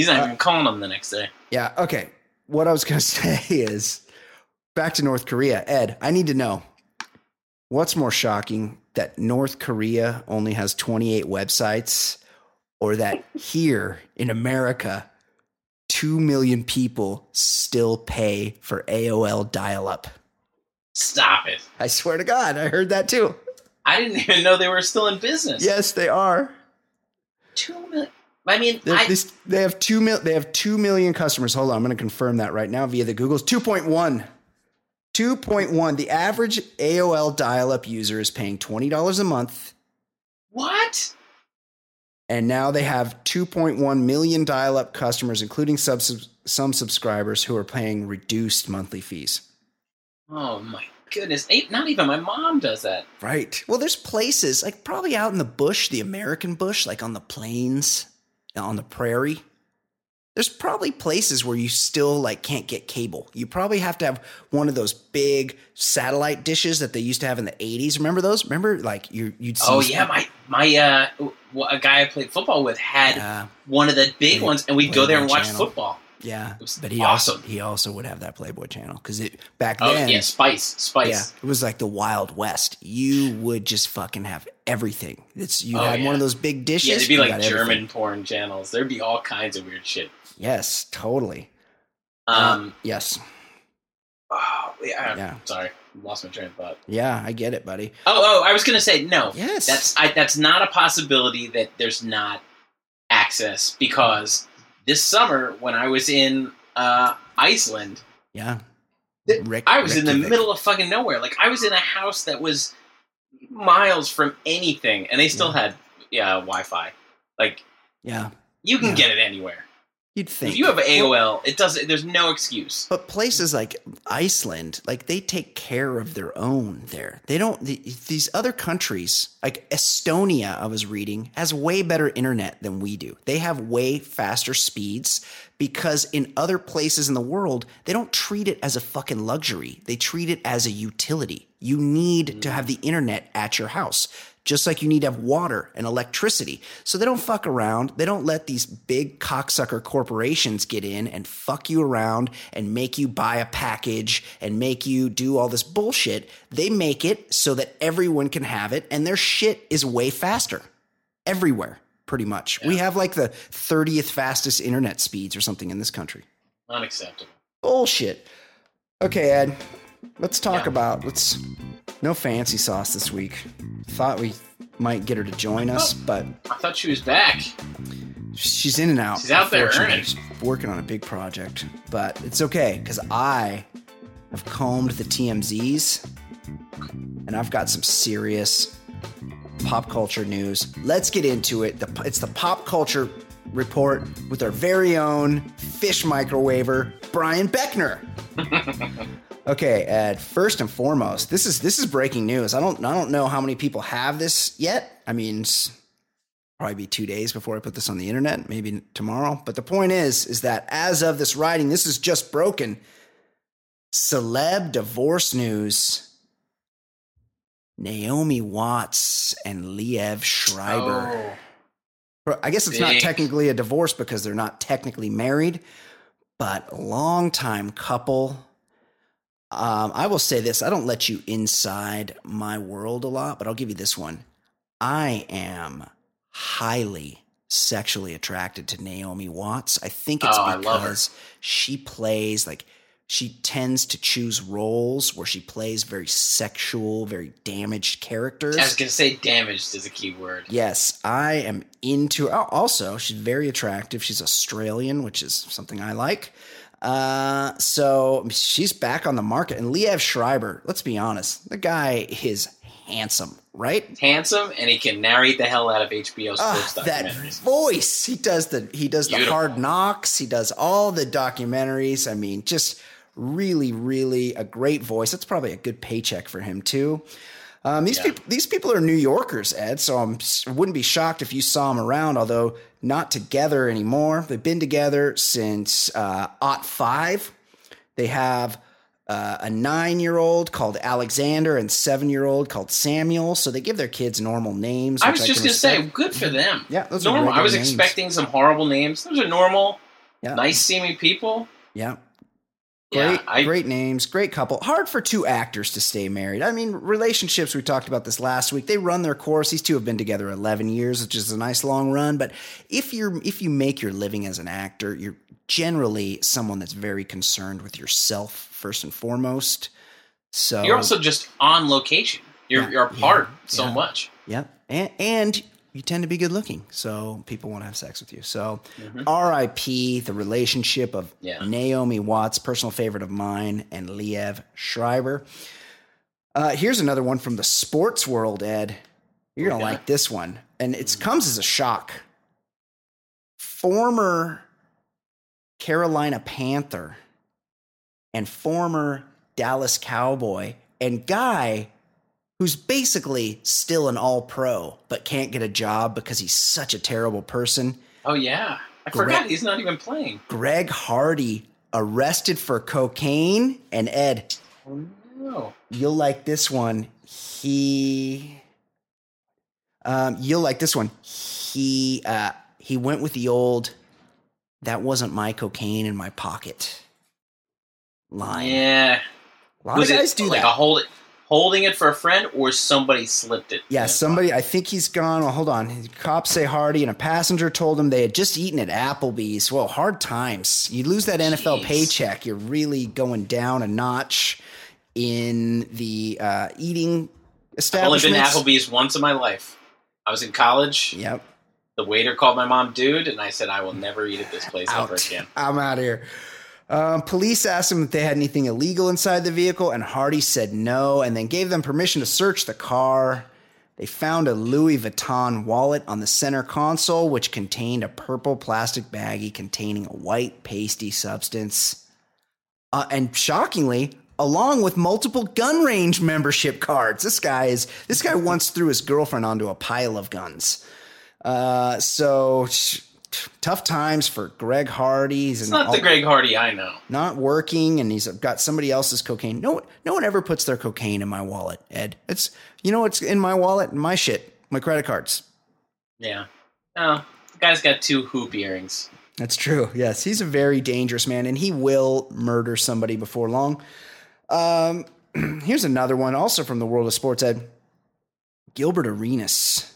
He's not Uh, even calling them the next day. Yeah. Okay. What I was going to say is back to North Korea. Ed, I need to know what's more shocking that North Korea only has 28 websites or that here in America, 2 million people still pay for AOL dial up. Stop it. I swear to God, I heard that too. I didn't even know they were still in business. Yes, they are. Two million. I mean, They, I, this, they have two mil. They have two million customers. Hold on, I'm going to confirm that right now via the Google's. Two point one. Two point one. The average AOL dial-up user is paying twenty dollars a month, what? and now they have two point one million dial-up customers, including sub- some subscribers who are paying reduced monthly fees. Oh my goodness! Not even my mom does that. Right. Well, there's places like probably out in the bush, the American bush, like on the plains, on the prairie. There's probably places where you still like can't get cable. You probably have to have one of those big satellite dishes that they used to have in the 80s. Remember those? Remember like you you'd see Oh yeah, my my uh, a guy I played football with had one of the big ones, and we'd go there and watch Channel. football. Yeah. But he awesome. also he also would have that Playboy channel cuz it back Oh then yeah, Spice, Spice. Yeah, it was like the Wild West. You would just fucking have everything. It's you Oh, had yeah. one of those big dishes. Yeah, there'd be like German everything. porn channels. There'd be all kinds of weird shit. Yes, totally. Um, yes. oh, yeah, Yeah. Sorry, lost my train of thought. Yeah, I get it, buddy. Oh, oh, I was gonna say no. Yes. That's I, that's not a possibility that there's not access because this summer when I was in uh, Iceland, yeah. Th- Rick- I was in the middle of fucking nowhere. Like I was in a house that was miles from anything, and they still had yeah Wi-Fi. Like Yeah. you can Yeah. get it anywhere. You'd think. If you have AOL, it doesn't. There's no excuse. But places like Iceland, like they take care of their own there. They don't, the, these other countries, like Estonia, I was reading, has way better internet than we do. They have way faster speeds because in other places in the world, they don't treat it as a fucking luxury. They treat it as a utility. You need to have the internet at your house. Just like you need to have water and electricity. So they don't fuck around. They don't let these big cocksucker corporations get in and fuck you around and make you buy a package and make you do all this bullshit. They make it so that everyone can have it and their shit is way faster everywhere, pretty much. We have like the 30th fastest internet speeds or something in this country. Unacceptable. Bullshit. Okay, Ed, let's talk Yeah. about let's no fancy sauce this week. Thought we might get her to join us, oh. but I thought she was back. she's in and out. She's out there earning. She's working on a big project, but it's okay because I have combed the TMZs and I've got some serious pop culture news. Let's get into it. The, it's the pop culture report with our very own fish microwaver, Brian Beckner. okay, Ed. First and foremost, this is this is breaking news. I don't I don't know how many people have this yet. I mean, probably be two days before I put this on the internet, maybe tomorrow. But the point is, is that as of this writing, this is just broken. Celeb divorce news. Naomi Watts and Liev Schreiber. Oh, I guess it's not technically a divorce because they're not technically married, but a longtime couple. Um, I will say this I don't let you inside my world a lot, but I'll give you this one. I am highly sexually attracted to Naomi Watts. I think it's Oh, I love her. because she plays like she tends to choose roles where she plays very sexual, very damaged characters. I was gonna say damaged is a key word. Yes, I am into. oh, Also, she's very attractive. She's Australian, which is something I like. Uh, so she's back on the market. And Liev Schreiber, let's be honest, the guy is handsome, right? He's handsome and he can narrate the hell out of HBO Ah, sports that voice. He does the he does the hard knocks. He does all the documentaries. I mean, just really, really a great voice. That's probably a good paycheck for him too. Um, these Yeah. people these people are New Yorkers, Ed. So I'm, I wouldn't be shocked if you saw them around. Although not together anymore. They've been together since uh, Ot five. They have uh, a nine year old called Alexander and seven year old called Samuel. So they give their kids normal names. I was just gonna say, good for them. Yeah, those are normal. I was names. expecting some horrible names. Those are normal, Yeah. nice seeming people. Yeah. Yeah, Great, I- great names, great couple. Hard for two actors to stay married. I mean, relationships, we talked about this last week, they run their course. These two have been together 11 years, which is a nice long run. But if you're, if you make your living as an actor, you're generally someone that's very concerned with yourself first and foremost. So You're also just on location. You're Yeah, you're apart yeah, so yeah. much. Yep. And, and you tend to be good looking. So people want to have sex with you. So Mm-hmm. RIP, the relationship of Yeah. Naomi Watts, personal favorite of mine, and Liev Schreiber. Uh, here's another one from the sports world, Ed. You're going to Okay. like this one. And it comes as a shock. Former Carolina Panther and former Dallas Cowboy and guy who's basically still an all pro but can't get a job because he's such a terrible person. Oh yeah, I forgot he's not even playing. Greg Hardy arrested for cocaine and Ed, Oh no. you'll like this one. He um you'll like this one. He uh he went with the old that wasn't my cocaine in my pocket line. Yeah. A lot Was of guys it do like that. a hold holding it for a friend or somebody slipped it? Yeah, somebody. I think he's gone. Well, hold on. Cops say Hardy and a passenger told him they had just eaten at Applebee's. Well, hard times. You lose that NFL Jeez. paycheck, you're really going down a notch in the uh, eating I've only been to Applebee's once in my life. I was in college. Yep. The waiter called my mom dude, and I said I will never eat at this place ever again. I'm out of here. Um, police asked him if they had anything illegal inside the vehicle, and Hardy said no, and then gave them permission to search the car. They found a Louis Vuitton wallet on the center console, which contained a purple plastic baggie containing a white pasty substance. Uh, and shockingly, along with multiple gun range membership cards. This guy is this guy once threw his girlfriend onto a pile of guns. Uh, so tough times for Greg Hardy. He's It's not al- the Greg Hardy I know. not working, and he's got somebody else's cocaine. No, no one ever puts their cocaine in my wallet, Ed. It's you know what's in my wallet, my shit, my credit cards. Yeah. Oh, the guy's got two hoop earrings. That's true. Yes, he's a very dangerous man, and he will murder somebody before long. Um, here's another one, also from the world of sports. Ed Gilbert Arenas,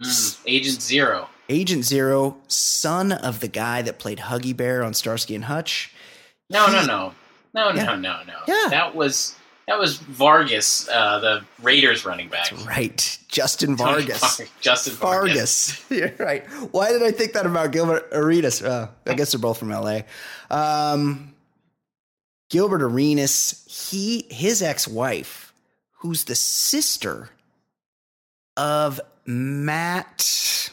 Mm, Agent Zero. Agent Zero, son of the guy that played Huggy Bear on Starsky and Hutch. No, He- no, no. No, Yeah. no, no, no. Yeah. That was that was Fargas, uh, the Raiders running back. That's right. Justin Fargas. Var- Justin Fargas. Fargas. You're right. Why did I think that about Gilbert Arenas? Uh, I guess they're both from LA. Um, Gilbert Arenas, he his ex-wife, who's the sister of Matt.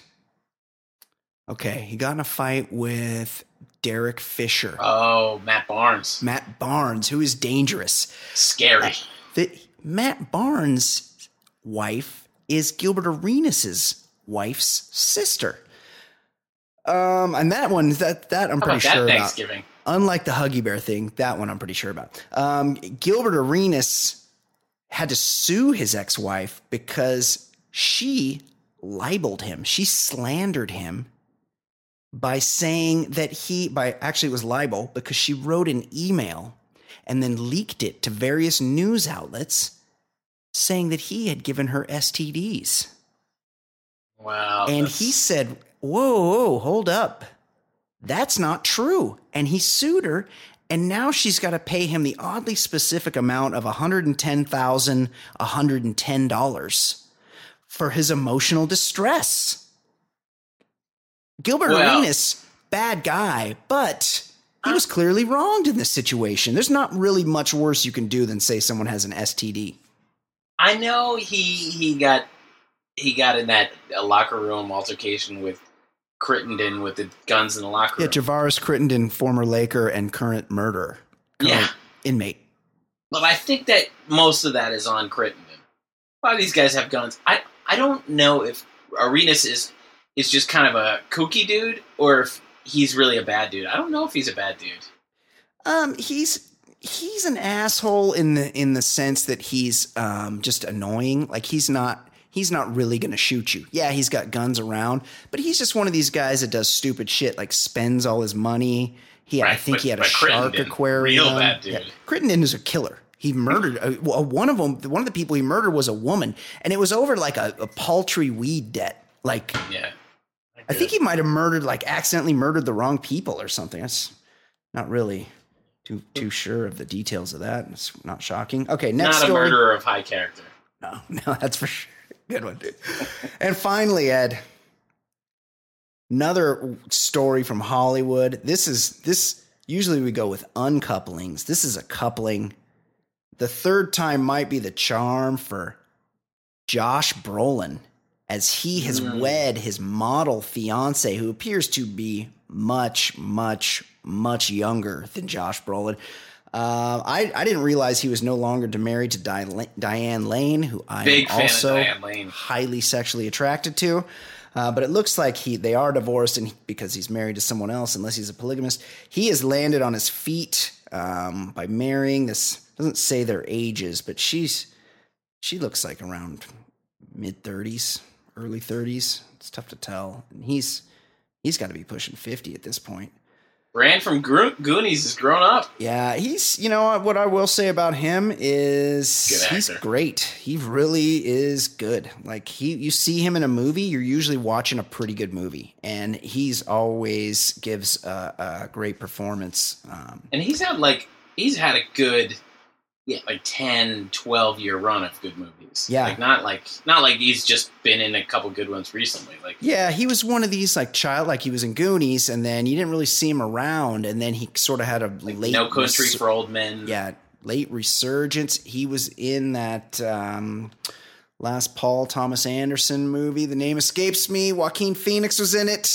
Okay, he got in a fight with Derek Fisher. Oh, Matt Barnes. Matt Barnes, who is dangerous. Scary. The, Matt Barnes' wife is Gilbert Arenas' wife's sister. Um, and that one, that that I'm How pretty about sure that about. Thanksgiving? Unlike the Huggy Bear thing, that one I'm pretty sure about. Um, Gilbert Arenas had to sue his ex-wife because she libeled him. She slandered him by saying that he by actually it was libel because she wrote an email and then leaked it to various news outlets saying that he had given her STDs. Wow. and that's- he said, whoa, whoa, hold up. That's not true. And he sued her. And now she's got to pay him the oddly specific amount of $110,110 for his emotional distress. Gilbert Well- Arenas, bad guy, but he was clearly wronged in this situation. There's not really much worse you can do than say someone has an STD. I know he he got he got in that uh, locker room altercation with Crittenton with the guns in the locker Yeah. Javaris Crittenton, former Laker and current murderer. Current Yeah. Inmate. But I think that most of that is on Crittenton. A lot of these guys have guns. I I don't know if Arenas is is just kind of a kooky dude or if he's really a bad dude. I don't know if he's a bad dude. Um, he's he's an asshole in the in the sense that he's um just annoying. Like he's not he's not really gonna shoot you. Yeah, he's got guns around, but he's just one of these guys that does stupid shit, like spends all his money. He, I think but- he had a shark Crittenton, aquarium. real bad dude. Yeah, Crittenton is a killer. He murdered uh, well, one of them. One of the people he murdered was a woman, and it was over like a, a paltry weed debt. Like Yeah. I think he might have murdered, like, accidentally murdered the wrong people or something. That's not really too too sure of the details of that. It's not shocking. Okay, next not a story. murderer of high character. No, no, that's for sure. Good one, dude. and finally, Ed, another story from Hollywood. This is this. Usually we go with uncouplings. This is a coupling. The third time might be the charm for Josh Brolin, as he has Mm. wed his model fiance, who appears to be much, much, much younger than Josh Brolin. Uh, I, I didn't realize he was no longer married to Di- Diane Lane, who I Big am also highly sexually attracted to. Uh, but it looks like he they are divorced, and he- because he's married to someone else, unless he's a polygamist, he has landed on his feet um, by marrying this. Doesn't say their ages, but she's she looks like around mid thirties, early thirties. It's tough to tell. And he's he's got to be pushing fifty at this point. Rand from Gro- Goonies has grown up. Yeah, he's you know what I will say about him is he's great. He really is good. Like he you see him in a movie, you're usually watching a pretty good movie and he's always gives a, a great performance. Um, And he's had like he's had a good yeah, like 10, 12 year run of good movies. Yeah. Like not like not like he's just been in a couple good ones recently. Like yeah, he was one of these like child like he was in Goonies and then you didn't really see him around and then he sort of had a late No Country res- for Old Men. yeah, late resurgence. He was in that um, last Paul Thomas Anderson movie. The name escapes me. Joaquin Phoenix was in it.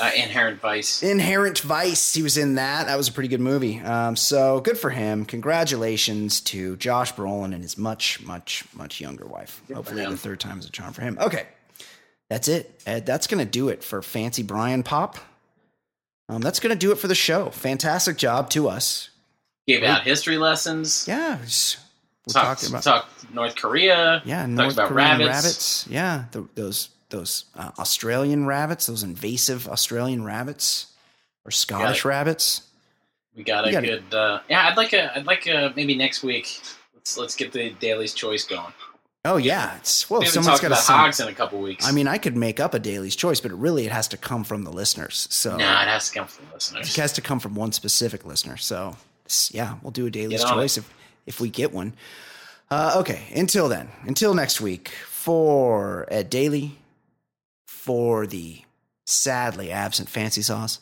Uh, Inherent Vice. Inherent Vice. He was in that. That was a pretty good movie. Um, so good for him. Congratulations to Josh Brolin and his much, much, much younger wife. Hopefully, the third time's a charm for him. Okay, that's it. Ed, that's gonna do it for Fancy Brian Pop. Um, that's gonna do it for the show. Fantastic job to us. Gave out history lessons. Yeah, we're talked, talking about talked North Korea. yeah, North about Korean rabbits. rabbits. Yeah, th those those uh, Australian rabbits, those invasive Australian rabbits or Scottish it. rabbits. We got a got good. Uh, yeah, I'd like a. I'd like a maybe next week. Let's let's get the Daly's Choice going. Oh yeah, it's well, we haven't got to hogs in a couple weeks. I mean, I could make up a Daly's Choice, but really, it has to come from the listeners. So nah, it has to come from the listeners. it has to come from one specific listener. So yeah, we'll do a Daly's Choice if if we get one. Uh, okay, until then, until next week, for Ed Daly, for the sadly absent Fancy Sauce,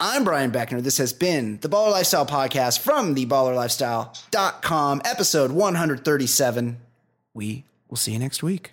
I'm Brian Beckner. This has been the Baller Lifestyle Podcast from theballerlifestyle.com, episode 137. We will see you next week.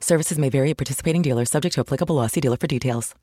Services may vary at participating dealers, subject to applicable law. See dealer for details.